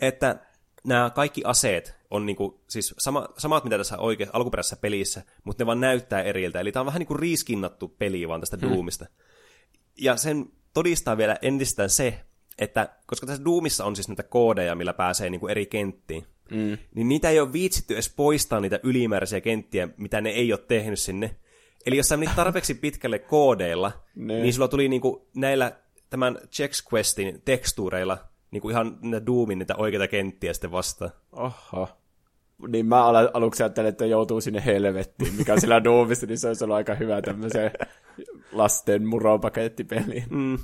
että nämä kaikki aseet on niinku, siis sama, samat, mitä tässä oike, alkuperäisessä pelissä, mutta ne vaan näyttää eriltä. Eli tämä on vähän niin kuin riiskinnattu peli vaan tästä hmm. Doomista. Ja sen todistaa vielä entistään se, että koska tässä Doomissa on siis näitä koodeja, millä pääsee niinku eri kenttiin, mm. niin niitä ei ole viitsitty edes poistaa niitä ylimääräisiä kenttiä, mitä ne ei ole tehnyt sinne. Eli jos sä menit tarpeeksi pitkälle koodeilla, ne. niin sulla tuli niinku näillä tämän Checks Questin tekstuureilla niinku ihan ne Doomin niitä oikeita kenttiä sitten vastaan. Oho. Niin mä aluksi ajattelin, että joutuu sinne helvettiin, mikä sillä *laughs* Doomissa, niin se olisi ollut aika hyvä tämmöiseen lasten muropakettipeliin. Mm.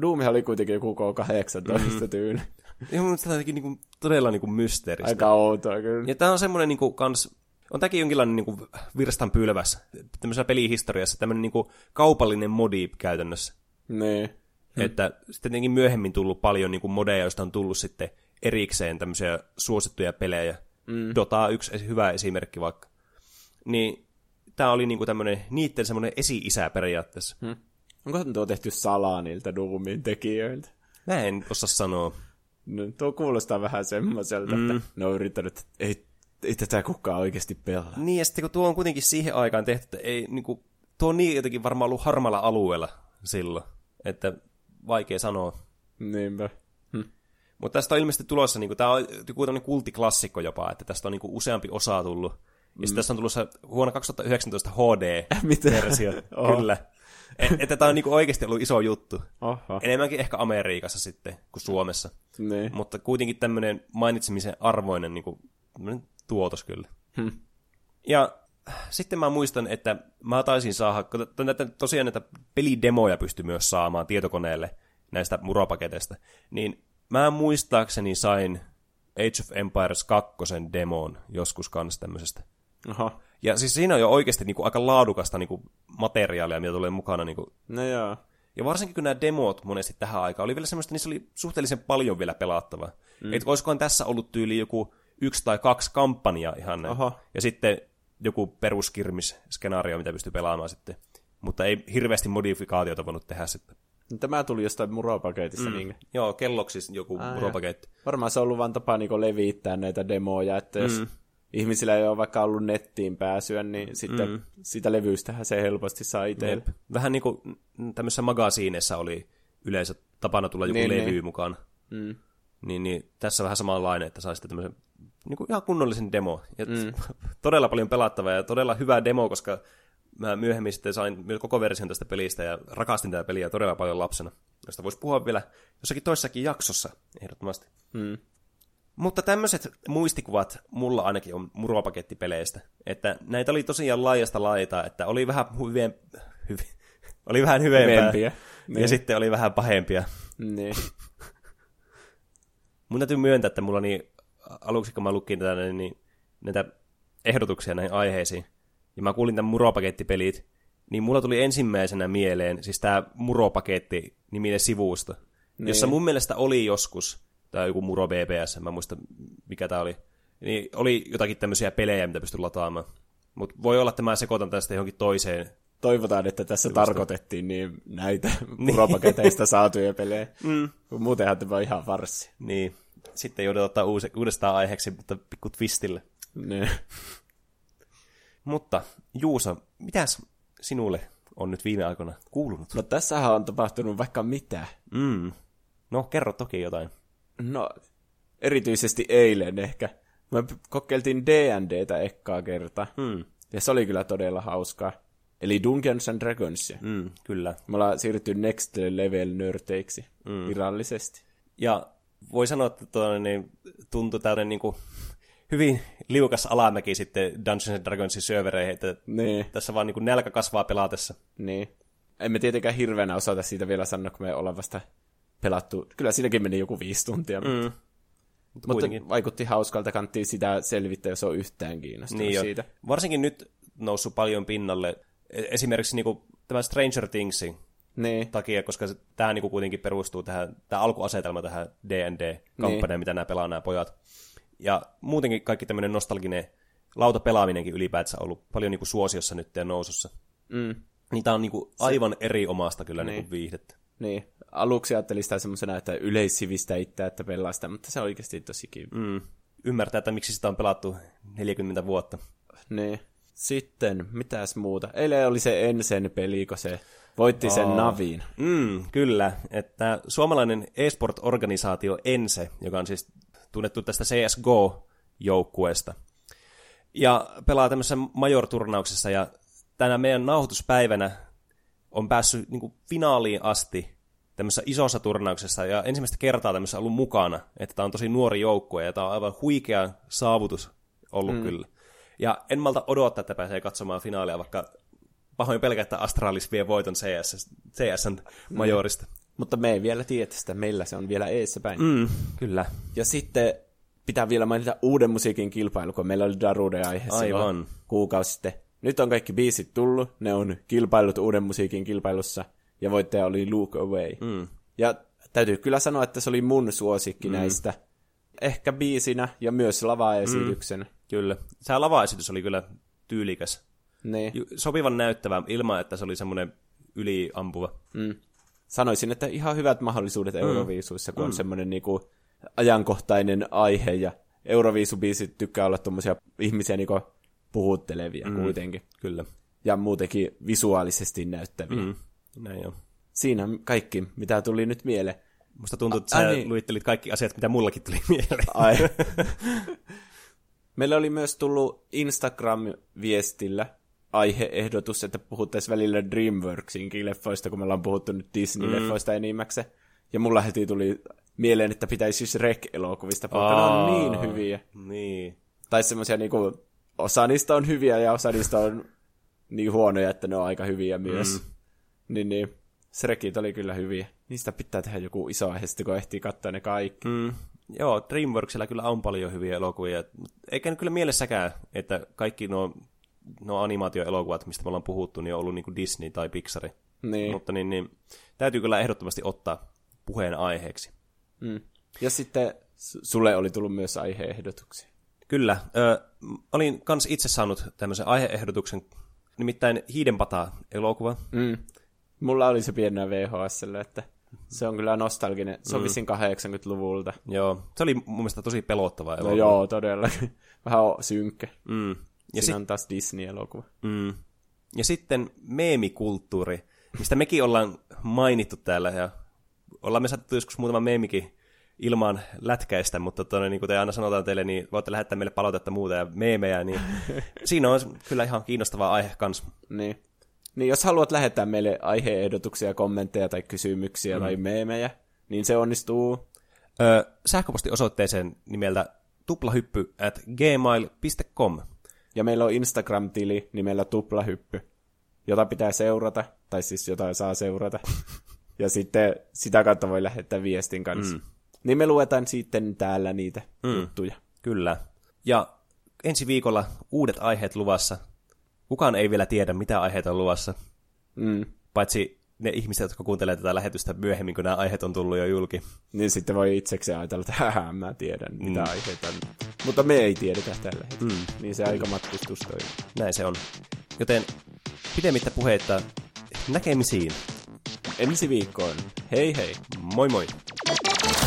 Doomihan oli kuitenkin joku K18 mm. tyyli. Joo, mutta tämä on niinku, todella niinku mysteeristä. Aika outoa kyllä. Ja tämä on semmoinen niinku kans, on tämäkin jonkinlainen niinku virstan pylväs tämmöisessä pelihistoriassa, tämmöinen niinku kaupallinen modi käytännössä. Niin. Että sitten tietenkin myöhemmin tullut paljon niinku modeja, joista on tullut sitten erikseen tämmöisiä suosittuja pelejä. Mm. Dota on yksi hyvä esimerkki vaikka. Niin tämä oli niinku tämmöinen niitten semmoinen esi-isä periaatteessa. Hmm. Onko tuo tehty salaa niiltä Doomin tekijöiltä? Mä en osaa sanoa. No, tuo kuulostaa vähän semmoiselta, mm. että ne on yrittänyt, että ei, ei tätä kukaan oikeasti pelaa. Niin, ja sitten kun tuo on kuitenkin siihen aikaan tehty, että ei, niin kuin, tuo on niin jotenkin varmaan ollut harmalla alueella silloin, että vaikea sanoa. Niinpä. Mutta tästä on ilmeisesti tulossa, niin tämä on joku tämmöinen kultiklassikko jopa, että tästä on niin useampi osa tullut. Ja mm. sitten tässä on tulossa vuonna 2019 HD-versio. oh. Kyllä. E- että tämä on niin oikeasti ollut iso juttu. Oho. Enemmänkin ehkä Amerikassa sitten kuin Suomessa. Niin. Mutta kuitenkin tämmöinen mainitsemisen arvoinen niin kuin, tuotos kyllä. Hm. Ja sitten mä muistan, että mä taisin saada, näitä, tosiaan näitä pelidemoja pystyy myös saamaan tietokoneelle näistä muropaketeista, niin mä muistaakseni sain Age of Empires 2 demon joskus kanssa tämmöisestä. Aha. Ja siis siinä on jo oikeasti niin kuin, aika laadukasta niin kuin, materiaalia, mitä tulee mukana. Niin kuin. No joo. Ja varsinkin kun nämä demot monesti tähän aikaan oli vielä semmoista, niissä oli suhteellisen paljon vielä pelattavaa. Mm. Että olisikohan tässä ollut tyyli joku yksi tai kaksi kampanjaa ihan. Aha. Ja sitten joku peruskirmis-skenaario, mitä pystyy pelaamaan sitten. Mutta ei hirveästi modifikaatiota voinut tehdä sitten. Tämä tuli jostain muropaketista, mm. niin? Joo, kelloksi joku Ää, muropaketti. Varmaan se on ollut vain tapa niin levittää näitä demoja, että jos mm. ihmisillä ei ole vaikka ollut nettiin pääsyä, niin sitten mm. sitä levyystähän se helposti saa itselle. Vähän niin kuin tämmöisessä magasiineissa oli yleensä tapana tulla joku niin, levy niin. mukaan. Mm. Niin, niin tässä vähän samanlainen, että saa sitten tämmöisen niin kuin ihan kunnollisen demo. Ja mm. *laughs* todella paljon pelattavaa ja todella hyvä demo, koska mä myöhemmin sitten sain koko version tästä pelistä ja rakastin tätä peliä todella paljon lapsena. Josta voisi puhua vielä jossakin toissakin jaksossa, ehdottomasti. Mm. Mutta tämmöiset muistikuvat mulla ainakin on muropakettipeleistä. Että näitä oli tosiaan laajasta laitaa, että oli vähän hyvien, hyvi, *laughs* oli vähän hyvempää. Ja niin. sitten oli vähän pahempia. Niin. *laughs* Mun täytyy myöntää, että mulla niin aluksi kun mä lukin tätä, niin näitä ehdotuksia näihin aiheisiin, ja mä kuulin tämän muropakettipelit, niin mulla tuli ensimmäisenä mieleen siis tämä muropaketti niminen sivusto, niin. jossa mun mielestä oli joskus, tai joku muro BBS, mä muista mikä tämä oli, niin oli jotakin tämmöisiä pelejä, mitä pystyi lataamaan. Mutta voi olla, että mä sekoitan tästä johonkin toiseen. Toivotaan, että tässä Sivusta. tarkoitettiin niin näitä *laughs* niin. muropaketeista saatuja pelejä. *laughs* Mm. Muutenhan tämä on ihan varssi. Niin sitten joudut ottaa uusi, uudestaan aiheeksi, mutta pikku twistille. Ne. *laughs* mutta Juuso, mitäs sinulle on nyt viime aikoina kuulunut? No tässähän on tapahtunut vaikka mitä. Mm. No, kerro toki jotain. No, erityisesti eilen ehkä. Me kokeiltiin D&Dtä ekkaa kertaa. Mm. Ja se oli kyllä todella hauskaa. Eli Dungeons and Dragonsia. Mm, kyllä. Me ollaan siirrytty Next Level nörteiksi mm. virallisesti. Ja voi sanoa, että tuonne, niin tuntui tällainen niin kuin, hyvin liukas alamäki sitten Dungeons and Dragonsin syövereihin, että niin. tässä vaan niin kuin nälkä kasvaa pelaatessa. Niin. Emme tietenkään hirveänä osata siitä vielä sanoa, kun me ollaan vasta pelattu. Kyllä siinäkin meni joku viisi tuntia. Mm. Mutta, mutta kuitenkin. vaikutti hauskalta, kanttiin sitä selvittää, jos on yhtään kiinnostunut niin siitä. Jo. Varsinkin nyt noussut paljon pinnalle. E- esimerkiksi niin kuin tämä Stranger Thingsin niin. takia, koska tämä niinku kuitenkin perustuu tähän, tämä alkuasetelma tähän D&D-kampanjaan, niin. mitä nämä pelaa nämä pojat. Ja muutenkin kaikki tämmöinen nostalginen lautapelaaminenkin ylipäätään on ollut paljon niinku suosiossa nyt ja nousussa. Mm. Niin tämä on niinku aivan Se... eri omasta kyllä niin. niinku viihdettä. Niin. Aluksi ajattelin sitä semmoisena, että yleissivistä itseä, että pelaa sitä, mutta se on oikeasti tosi kiva. Mm. Ymmärtää, että miksi sitä on pelattu 40 vuotta. Niin. Sitten, mitäs muuta? Eilen oli se Ensen peli, kun se Voitti sen oh. Naviin. Mm, kyllä, että suomalainen esport-organisaatio Ense, joka on siis tunnettu tästä CSGO-joukkueesta, ja pelaa tämmöisessä major-turnauksessa, ja tänä meidän nauhoituspäivänä on päässyt niin kuin finaaliin asti tämmöisessä isossa turnauksessa, ja ensimmäistä kertaa tämmöisessä ollut mukana, että tämä on tosi nuori joukkue, ja tämä on aivan huikea saavutus ollut mm. kyllä. Ja en malta odottaa, että pääsee katsomaan finaalia, vaikka pahoin pelkää, että Astralis vie voiton CS, CSn majorista. Mm. Mutta me ei vielä tiedä sitä, meillä se on vielä eessä päin. Mm, kyllä. Ja sitten pitää vielä mainita uuden musiikin kilpailu, kun meillä oli Darude aihe Aivan. kuukausi sitten. Nyt on kaikki biisit tullut, ne on kilpailut uuden musiikin kilpailussa, ja voittaja oli Look Away. Mm. Ja täytyy kyllä sanoa, että se oli mun suosikki mm. näistä. Ehkä biisinä ja myös lavaesityksenä. Mm. Kyllä. Se lavaesitys oli kyllä tyylikäs. Niin. Sopivan näyttävä ilman, että se oli semmoinen yliampuva. Mm. Sanoisin, että ihan hyvät mahdollisuudet mm. Euroviisuissa, kun mm. on semmoinen niinku ajankohtainen aihe ja Euroviisubiisit tykkää olla tuommoisia ihmisiä niinku puhuttelevia mm. kuitenkin. Kyllä. ja muutenkin visuaalisesti näyttäviä. Mm. Näin on. Siinä kaikki, mitä tuli nyt mieleen. Musta tuntuu, että sä niin. luittelit kaikki asiat, mitä mullakin tuli mieleen. Ai. *laughs* Meillä oli myös tullut Instagram-viestillä aiheehdotus, että puhuttaisiin välillä DreamWorksinkin leffoista, kun me ollaan puhuttu nyt Disney-leffoista mm. enimmäkseen. Ja mulla heti tuli mieleen, että pitäisi siis Rek-elokuvista puhua, ne on niin hyviä. Niin. Tai semmoisia niinku, osa niistä on hyviä ja osa niistä on niin huonoja, että ne on aika hyviä myös. Mm. Niin, niin. Shrekit oli kyllä hyviä. Niistä pitää tehdä joku iso aihe, sitten kun ehtii katsoa ne kaikki. Mm. Joo, DreamWorksilla kyllä on paljon hyviä elokuvia. Eikä nyt kyllä mielessäkään, että kaikki nuo, nuo animaatioelokuvat, mistä me ollaan puhuttu, niin on ollut niin kuin Disney tai Pixar. Niin. Mutta niin, niin, täytyy kyllä ehdottomasti ottaa puheen aiheeksi. Mm. Ja sitten sulle oli tullut myös aiheehdotuksia. Kyllä. Ö, olin kans itse saanut tämmöisen aiheehdotuksen, nimittäin Hiidenpata-elokuva. Mm. Mulla oli se pienenä VHSlle, että se on kyllä nostalginen. Se on mm. vissiin 80-luvulta. Joo, se oli mun mielestä tosi pelottava No elokuva. joo, todella. *laughs* Vähän synkkä. Mm. Ja Siinä sit, on taas Disney-elokuva. mm. ja sitten meemikulttuuri, mistä mekin ollaan mainittu täällä, ja ollaan me saattu joskus muutama meemikin ilman lätkäistä, mutta tonne, niin kuten aina sanotaan teille, niin voitte lähettää meille palautetta muuta ja meemejä, niin *laughs* siinä on kyllä ihan kiinnostava aihe kans. Niin. Niin jos haluat lähettää meille aiheehdotuksia, kommentteja tai kysymyksiä mm. tai meemejä, niin se onnistuu. Ö, sähköpostiosoitteeseen nimeltä tuplahyppy at gmail.com. Ja meillä on Instagram-tili nimellä Tuplahyppy, jota pitää seurata, tai siis jota saa seurata. *laughs* ja sitten sitä kautta voi lähettää viestin kanssa. Mm. Niin me luetaan sitten täällä niitä mm. juttuja. Kyllä. Ja ensi viikolla uudet aiheet luvassa. Kukaan ei vielä tiedä, mitä aiheita on luvassa, Mm. paitsi ne ihmiset, jotka kuuntelee tätä lähetystä myöhemmin, kun nämä aiheet on tullut jo julki. Niin sitten voi itsekseen ajatella, että hähä, mä tiedän, mitä mm. aiheita on. Mutta me ei tiedetä tällä hetkellä. Mm. Niin se aika matkustus toimii. Näin se on. Joten pidemmittä puheitta näkemisiin. Ensi viikkoon. Hei hei! Moi moi! Thank